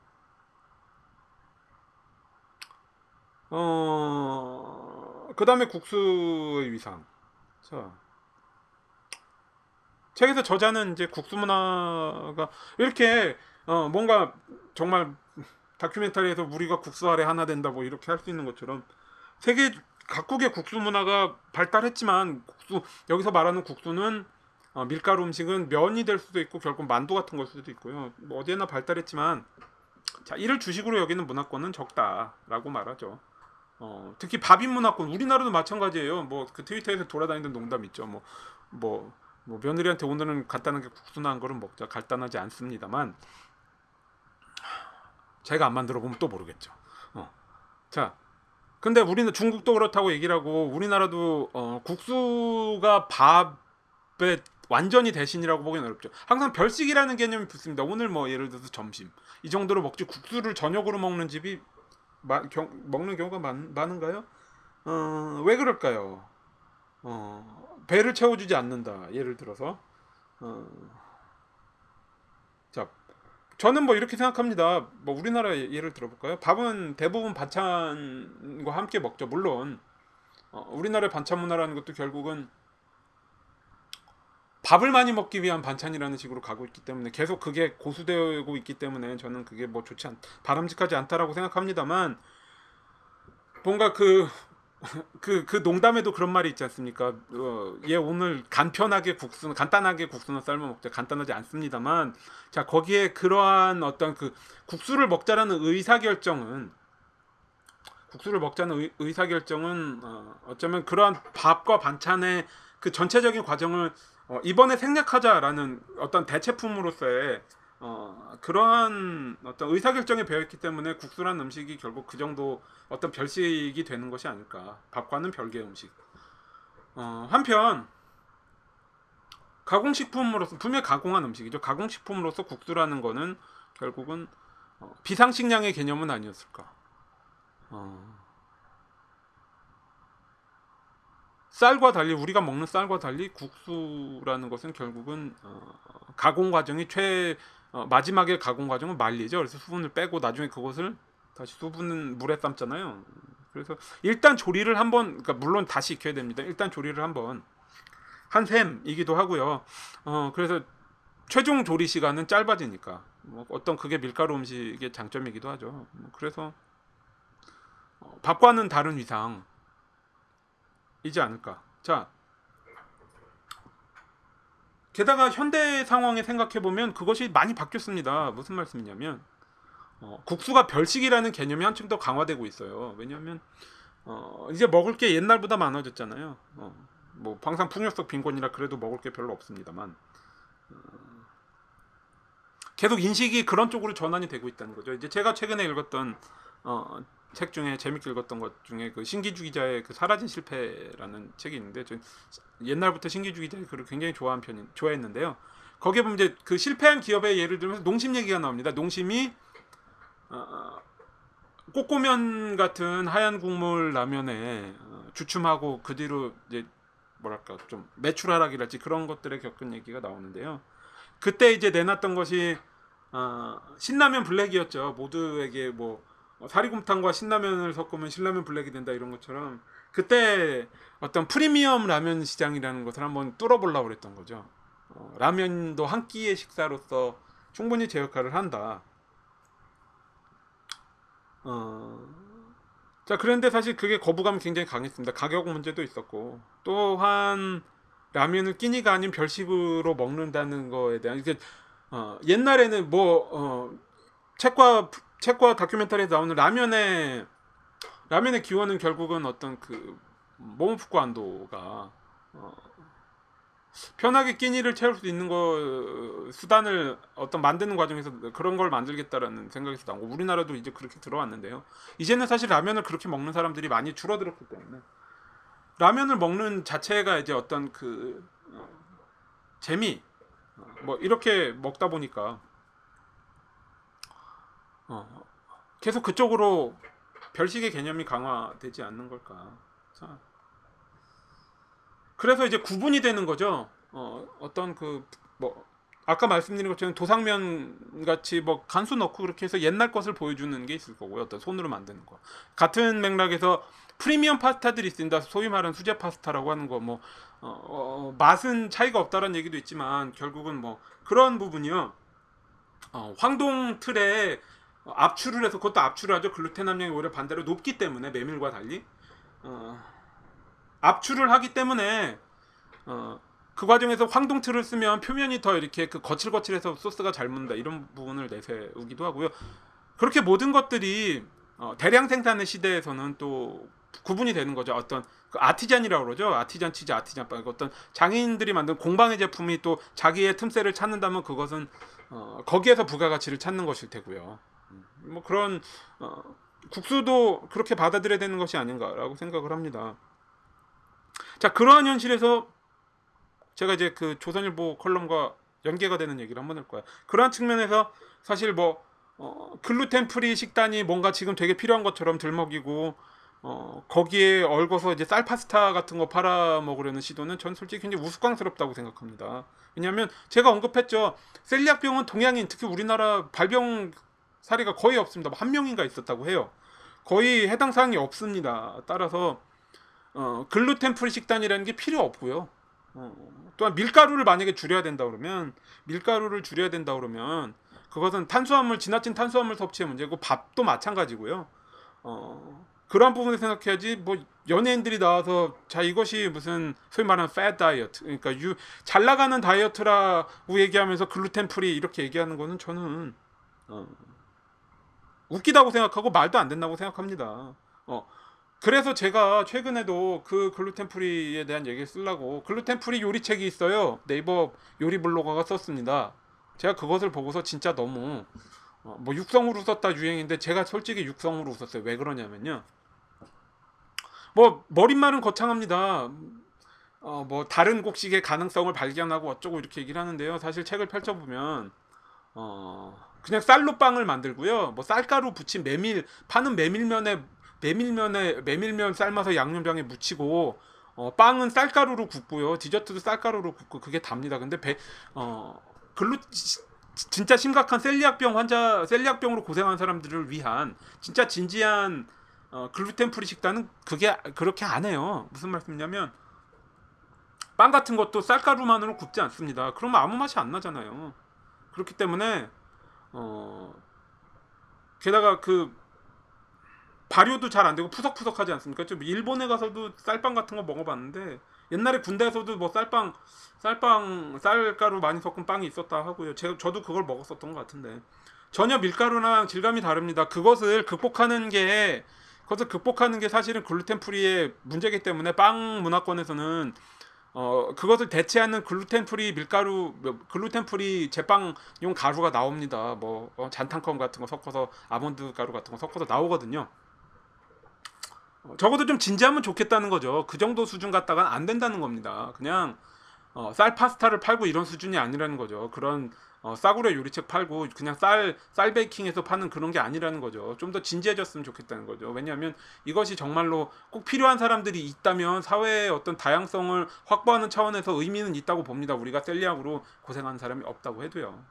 어, 그 다음에 국수의 위상. 자, 책에서 저자는 이제 국수 문화가 이렇게 어, 뭔가 정말 다큐멘터리에서 우리가 국수 아래 하나 된다 뭐 이렇게 할 수 있는 것처럼 세계 각국의 국수 문화가 발달했지만 국수 여기서 말하는 국수는 어, 밀가루 음식은 면이 될 수도 있고 결국 만두 같은 걸 수도 있고요. 뭐 어디에나 발달했지만 자 이를 주식으로 여기는 문화권은 적다라고 말하죠. 어, 특히 밥인 문화권 우리나라도 마찬가지예요. 뭐 그 트위터에서 돌아다니는 농담 있죠. 뭐 뭐, 뭐 며느리한테 오늘은 간단하게 국수나 한 거를 먹자. 간단하지 않습니다만 제가 안 만들어 보면 또 모르겠죠. 어. 자, 근데 우리는 중국도 그렇다고 얘기를 하고 우리나라도 어, 국수가 밥의 완전히 대신이라고 보기는 어렵죠. 항상 별식이라는 개념이 붙습니다. 오늘 뭐 예를 들어서 점심 이 정도로 먹지 국수를 저녁으로 먹는 집이 마, 경, 먹는 경우가 많, 많은가요? 어, 왜 그럴까요? 어, 배를 채워주지 않는다. 예를 들어서 어, 자 저는 뭐 이렇게 생각합니다. 뭐 우리나라 예- 예를 들어볼까요? 밥은 대부분 반찬과 함께 먹죠. 물론 어, 우리나라의 반찬 문화라는 것도 결국은 밥을 많이 먹기 위한 반찬이라는 식으로 가고 있기 때문에 계속 그게 고수되고 있기 때문에 저는 그게 뭐 좋지 않, 바람직하지 않다라고 생각합니다만 뭔가 그 그, 그 농담에도 그런 말이 있지 않습니까? 어, 얘 오늘 간편하게 국수는 간단하게 국수는 삶아 먹자. 간단하지 않습니다만 자 거기에 그러한 어떤 그 국수를 먹자라는 의사 결정은 국수를 먹자는 의, 의사 결정은 어, 어쩌면 그러한 밥과 반찬의 그 전체적인 과정을 어, 이번에 생략하자라는 어떤 대체품으로서의 어, 그러한 어떤 의사결정에 배어있기 때문에 국수란 음식이 결국 그 정도 어떤 별식이 되는 것이 아닐까. 밥과는 별개의 음식. 어, 한편 가공식품으로서 분명히 가공한 음식이죠. 가공식품으로서 국수라는 거는 결국은 어, 비상식량의 개념은 아니었을까. 어, 쌀과 달리 우리가 먹는 쌀과 달리 국수라는 것은 결국은 어, 가공 과정이 최 어, 마지막에 가공 과정은 말리죠. 그래서 수분을 빼고 나중에 그것을 다시 수분은 물에 삶잖아요. 그래서 일단 조리를 한번 그러니까 물론 다시 익혀야 됩니다. 일단 조리를 한번 한 셈이기도 하고요. 어 그래서 최종 조리 시간은 짧아지니까 뭐 어떤 그게 밀가루 음식의 장점이기도 하죠. 뭐 그래서 어, 밥과는 다른 위상 이지 않을까. 자, 게다가 현대 상황에 생각해 보면 그것이 많이 바뀌었습니다. 무슨 말씀이냐면 어, 국수가 별식이라는 개념이 한층 더 강화되고 있어요. 왜냐하면 어, 이제 먹을 게 옛날보다 많아졌잖아요. 어, 뭐 항상 풍요속 빈곤이라 그래도 먹을 게 별로 없습니다만 어, 계속 인식이 그런 쪽으로 전환이 되고 있다는 거죠. 이제 제가 최근에 읽었던 어, 책 중에 재밌게 읽었던 것 중에 그 신기주 기자의 그 사라진 실패라는 책이 있는데 저 옛날부터 신기주 기자의 글을 굉장히 좋아한 편인 좋아했는데요. 거기에 보면 이제 그 실패한 기업의 예를 들면서 농심 얘기가 나옵니다. 농심이 어, 꼬꼬면 같은 하얀 국물 라면에 어, 주춤하고 그 뒤로 이제 뭐랄까 좀 매출 하락이랄지 그런 것들에 겪은 얘기가 나오는데요. 그때 이제 내놨던 것이 어, 신라면 블랙이었죠. 모두에게 뭐 어, 사리곰탕과 신라면을 섞으면 신라면 블랙이 된다 이런 것처럼 그때 어떤 프리미엄 라면 시장이라는 것을 한번 뚫어보려고 그랬던 거죠. 어, 라면도 한 끼의 식사로서 충분히 제 역할을 한다. 어, 자 그런데 사실 그게 거부감이 굉장히 강했습니다. 가격 문제도 있었고 또한 라면을 끼니가 아닌 별식으로 먹는다는 거에 대한 이게 어, 옛날에는 뭐 어, 책과 책과 다큐멘터리에서 나오는 라면의 라면의 기원은 결국은 어떤 그 모모푸쿠 안도가 어, 편하게 끼니를 채울 수 있는 거 수단을 어떤 만드는 과정에서 그런 걸 만들겠다라는 생각에서 나온 거 우리나라도 이제 그렇게 들어왔는데요. 이제는 사실 라면을 그렇게 먹는 사람들이 많이 줄어들었기 때문에 라면을 먹는 자체가 이제 어떤 그 어, 재미 어, 뭐 이렇게 먹다 보니까 어, 계속 그쪽으로 별식의 개념이 강화되지 않는 걸까. 자, 그래서 이제 구분이 되는 거죠. 어, 어떤 그 뭐 아까 말씀드린 것처럼 도상면 같이 뭐 간수 넣고 그렇게 해서 옛날 것을 보여주는 게 있을 거고요. 어떤 손으로 만드는 거. 같은 맥락에서 프리미엄 파스타들이 있습니다. 소위 말하는 수제 파스타라고 하는 거 뭐 어, 어, 맛은 차이가 없다라는 얘기도 있지만 결국은 뭐 그런 부분이요. 어, 황동 틀에 어, 압출을 해서 그것도 압출을 하죠. 글루텐 함량이 오히려 반대로 높기 때문에 메밀과 달리 어, 압출을 하기 때문에 어, 그 과정에서 황동틀을 쓰면 표면이 더 이렇게 그 거칠거칠해서 소스가 잘 묻는다 이런 부분을 내세우기도 하고요. 그렇게 모든 것들이 어, 대량 생산의 시대에서는 또 구분이 되는 거죠. 어떤 그 아티잔이라고 그러죠. 아티잔 치즈, 아티잔 빵. 어떤 장인들이 만든 공방의 제품이 또 자기의 틈새를 찾는다면 그것은 어, 거기에서 부가가치를 찾는 것일 테고요. 음, 뭐 그런 어, 국수도 그렇게 받아들여야 되는 것이 아닌가라고 생각을 합니다. 자 그러한 현실에서 제가 이제 그 조선일보 컬럼과 연계가 되는 얘기를 한번 할 거야. 그러한 측면에서 사실 뭐 어, 글루텐 프리 식단이 뭔가 지금 되게 필요한 것처럼 들먹이고 어, 거기에 얽어서 이제 쌀 파스타 같은 거 팔아 먹으려는 시도는 전 솔직히 굉장히 우스꽝스럽다고 생각합니다. 왜냐하면 제가 언급했죠. 셀리악병은 동양인 특히 우리나라 발병 사례가 거의 없습니다. 뭐 한 명인가 있었다고 해요. 거의 해당 사항이 없습니다. 따라서 어, 글루텐 프리 식단이라는 게 필요 없고요. 어, 또한 밀가루를 만약에 줄여야 된다 그러면 밀가루를 줄여야 된다 그러면 그것은 탄수화물 지나친 탄수화물 섭취의 문제고 밥도 마찬가지고요. 어, 그런 부분을 생각해야지 뭐 연예인들이 나와서 자 이것이 무슨 소위 말하는 fad 다이어트 그러니까 유, 잘 나가는 다이어트라고 얘기하면서 글루텐 프리 이렇게 얘기하는 거는 저는 어, 웃기다고 생각하고 말도 안 된다고 생각합니다. 어, 그래서 제가 최근에도 그 글루텐 프리에 대한 얘기를 쓰려고 글루텐 프리 요리책이 있어요. 네이버 요리 블로거가 썼습니다. 제가 그것을 보고서 진짜 너무 어, 뭐 육성으로 썼다 유행인데 제가 솔직히 육성으로 웃었어요. 왜 그러냐면요. 뭐 머릿말은 거창합니다. 어, 뭐 다른 곡식의 가능성을 발견하고 어쩌고 이렇게 얘기를 하는데요. 사실 책을 펼쳐보면 어, 그냥 쌀로 빵을 만들고요. 뭐 쌀가루 붙인 메밀 파는 메밀면에 메밀면에 메밀면 삶아서 양념장에 무치고 어, 빵은 쌀가루로 굽고요. 디저트도 쌀가루로 굽고 그게 답니다. 근데 배, 어, 글루 진짜 심각한 셀리악병 환자 셀리악병으로 고생한 사람들을 위한 진짜 진지한 어, 글루텐 프리 식단은 그게 그렇게 안 해요. 무슨 말씀이냐면 빵 같은 것도 쌀가루만으로 굽지 않습니다. 그러면 아무 맛이 안 나잖아요. 그렇기 때문에 어 게다가 그 발효도 잘 안 되고 푸석푸석하지 않습니까? 좀 일본에 가서도 쌀빵 같은 거 먹어봤는데 옛날에 군대에서도 뭐 쌀빵 쌀빵 쌀가루 많이 섞은 빵이 있었다 하고요. 제가 저도 그걸 먹었었던 것 같은데 전혀 밀가루랑 질감이 다릅니다. 그것을 극복하는 게 그것을 극복하는 게 사실은 글루텐 프리의 문제이기 때문에 빵 문화권에서는 어 그것을 대체하는 글루텐 프리 밀가루 gluten free 제빵용 가루가 나옵니다. 뭐 어, xanthan gum 같은 거 섞어서 아몬드 가루 같은 거 섞어서 나오거든요. 어, 적어도 좀 진지하면 좋겠다는 거죠. 그 정도 수준 갖다가 안 된다는 겁니다. 그냥 어, 쌀 파스타를 팔고 이런 수준이 아니라는 거죠. 그런 어, 싸구려 요리책 팔고 그냥 쌀, 쌀 베이킹해서 파는 그런 게 아니라는 거죠. 좀 더 진지해졌으면 좋겠다는 거죠. 왜냐하면 이것이 정말로 꼭 필요한 사람들이 있다면 사회의 어떤 다양성을 확보하는 차원에서 의미는 있다고 봅니다. 우리가 celiac으로 고생하는 사람이 없다고 해도요.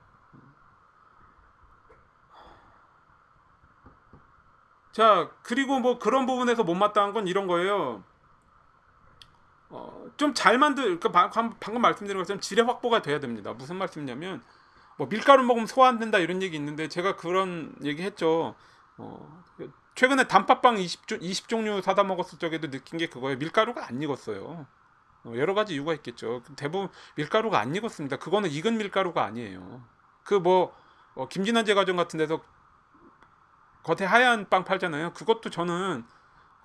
자 그리고 뭐 그런 부분에서 못마땅한 건 이런 거예요. 어, 좀 잘 만들 그러니까 방금 말씀드린 것처럼 질의 확보가 돼야 됩니다. 무슨 말씀이냐면 뭐 밀가루 먹으면 소화 안 된다 이런 얘기 있는데 제가 그런 얘기 했죠. 어, 최근에 단팥빵 20, 20종류 사다 먹었을 적에도 느낀 게 그거예요. 밀가루가 안 익었어요. 어, 여러 가지 이유가 있겠죠. 대부분 밀가루가 안 익었습니다. 그거는 익은 밀가루가 아니에요. 그뭐 어, 김진환 제과점 같은 데서 겉에 하얀 빵 팔잖아요. 그것도 저는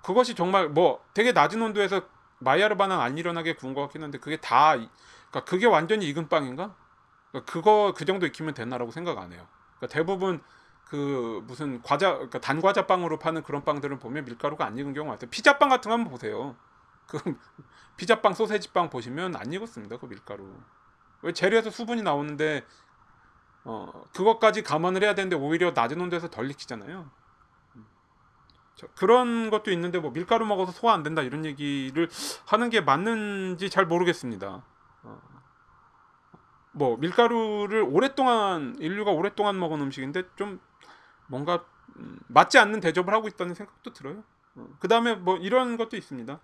그것이 정말 뭐 되게 낮은 온도에서 마이야르 반응 안 일어나게 구운 것 같긴 한데 그게 다 그러니까 그게 완전히 익은 빵인가? 그러니까 그거 그 정도 익히면 되나라고 생각 안 해요. 그러니까 대부분 그 무슨 과자 그러니까 단과자 빵으로 파는 그런 빵들을 보면 밀가루가 안 익은 경우가 많아요. 피자빵 같은 거 한번 보세요. 그 피자빵 소세지빵 보시면 안 익었습니다. 그 밀가루. 왜 재료에서 수분이 나오는데 어, 그것까지 감안을 해야 되는데 오히려 낮은 온도에서 덜 익히잖아요. 자, 그런 것도 있는데 뭐 밀가루 먹어서 소화 안 된다 이런 얘기를 하는 게 맞는지 잘 모르겠습니다. 어, 뭐 밀가루를 오랫동안 인류가 오랫동안 먹은 음식인데 좀 뭔가 음, 맞지 않는 대접을 하고 있다는 생각도 들어요. 어, 그 다음에 뭐 이런 것도 있습니다.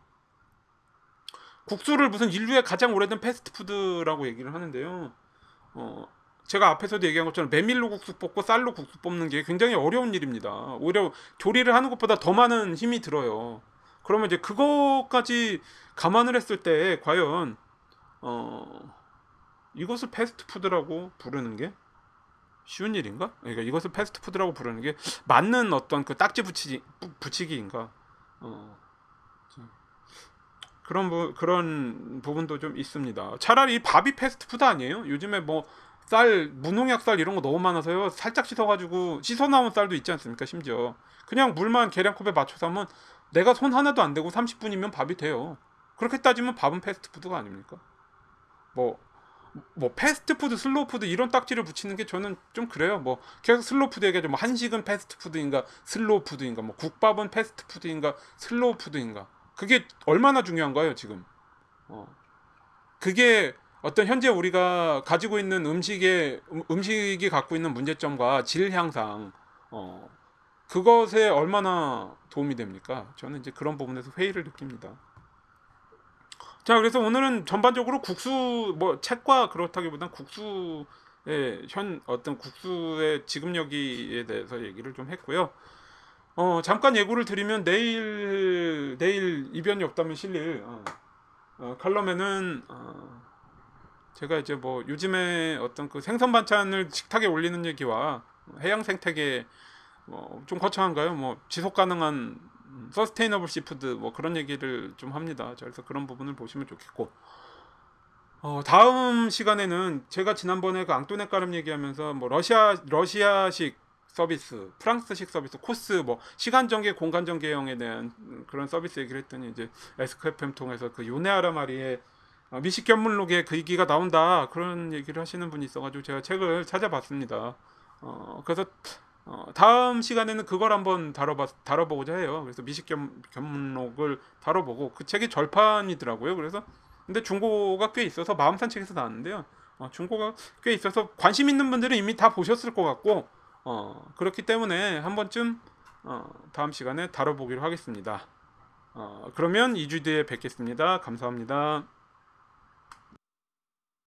국수를 무슨 인류의 가장 오래된 패스트푸드라고 얘기를 하는데요. 어, 제가 앞에서도 얘기한 것처럼 메밀로 국수 뽑고 쌀로 국수 뽑는 게 굉장히 어려운 일입니다. 오히려 조리를 하는 것보다 더 많은 힘이 들어요. 그러면 이제 그거까지 감안을 했을 때 과연 어 이것을 패스트푸드라고 부르는 게 쉬운 일인가? 그러니까 이것을 패스트푸드라고 부르는 게 맞는 어떤 그 딱지 붙이기 붙이기인가? 어 자, 그런 부, 그런 부분도 좀 있습니다. 차라리 밥이 패스트푸드 아니에요? 요즘에 뭐 쌀 무농약 쌀 이런 거 너무 많아서요. 살짝 씻어가지고 씻어 나온 쌀도 있지 않습니까? 심지어 그냥 물만 계량컵에 맞춰서 하면 내가 손 하나도 안 대고 30분이면 밥이 돼요. 그렇게 따지면 밥은 패스트푸드가 아닙니까? 뭐, 뭐 패스트푸드, 슬로우푸드 이런 딱지를 붙이는 게 저는 좀 그래요. 뭐 계속 슬로우푸드 얘기하죠. 뭐 한식은 패스트푸드인가, 슬로우푸드인가, 뭐 국밥은 패스트푸드인가, 슬로우푸드인가. 그게 얼마나 중요한가요, 지금? 어. 그게 어떤 현재 우리가 가지고 있는 음식의 음- 음식이 갖고 있는 문제점과 질 향상, 어, 그것에 얼마나 도움이 됩니까? 저는 이제 그런 부분에서 회의를 느낍니다. 자, 그래서 오늘은 전반적으로 국수 뭐 책과 그렇다기보단 국수의 현 어떤 국수의 여기에 대해서 얘기를 좀 했고요. 어, 잠깐 예고를 드리면 내일 내일 이변이 없다면 실릴 어, 어, 칼럼에는 어, 제가 이제 뭐 요즘에 어떤 그 생선 반찬을 식탁에 올리는 얘기와 해양 생태계 뭐좀 거창한가요? 뭐 지속 가능한 sustainable seafood 뭐 그런 얘기를 좀 합니다. 자, 그래서 그런 부분을 보시면 좋겠고 어, 다음 시간에는 제가 지난번에 그 앙토넹 까렘 얘기하면서 뭐 러시아 러시아식 서비스, 프랑스식 서비스, 코스 뭐 시간 전개, 공간 전개형에 대한 그런 서비스 얘기를 했더니 이제 에스크FM 통해서 그 요네아라 마리의 어, 미식 견문록에 그 얘기가 나온다 그런 얘기를 하시는 분이 있어가지고 제가 책을 찾아봤습니다. 어, 그래서 어, 다음 시간에는 그걸 한번 다뤄봐, 다뤄보고자 해요. 그래서 미식 견, 견문록을 다뤄보고 그 책이 절판이더라고요. 그래서 근데 중고가 꽤 있어서 마음산 책에서 나왔는데요. 어, 중고가 꽤 있어서 관심 있는 분들은 이미 다 보셨을 것 같고 어, 그렇기 때문에 한 번쯤 어, 다음 시간에 다뤄보기로 하겠습니다. 어, 그러면 2주 뒤에 뵙겠습니다. 감사합니다.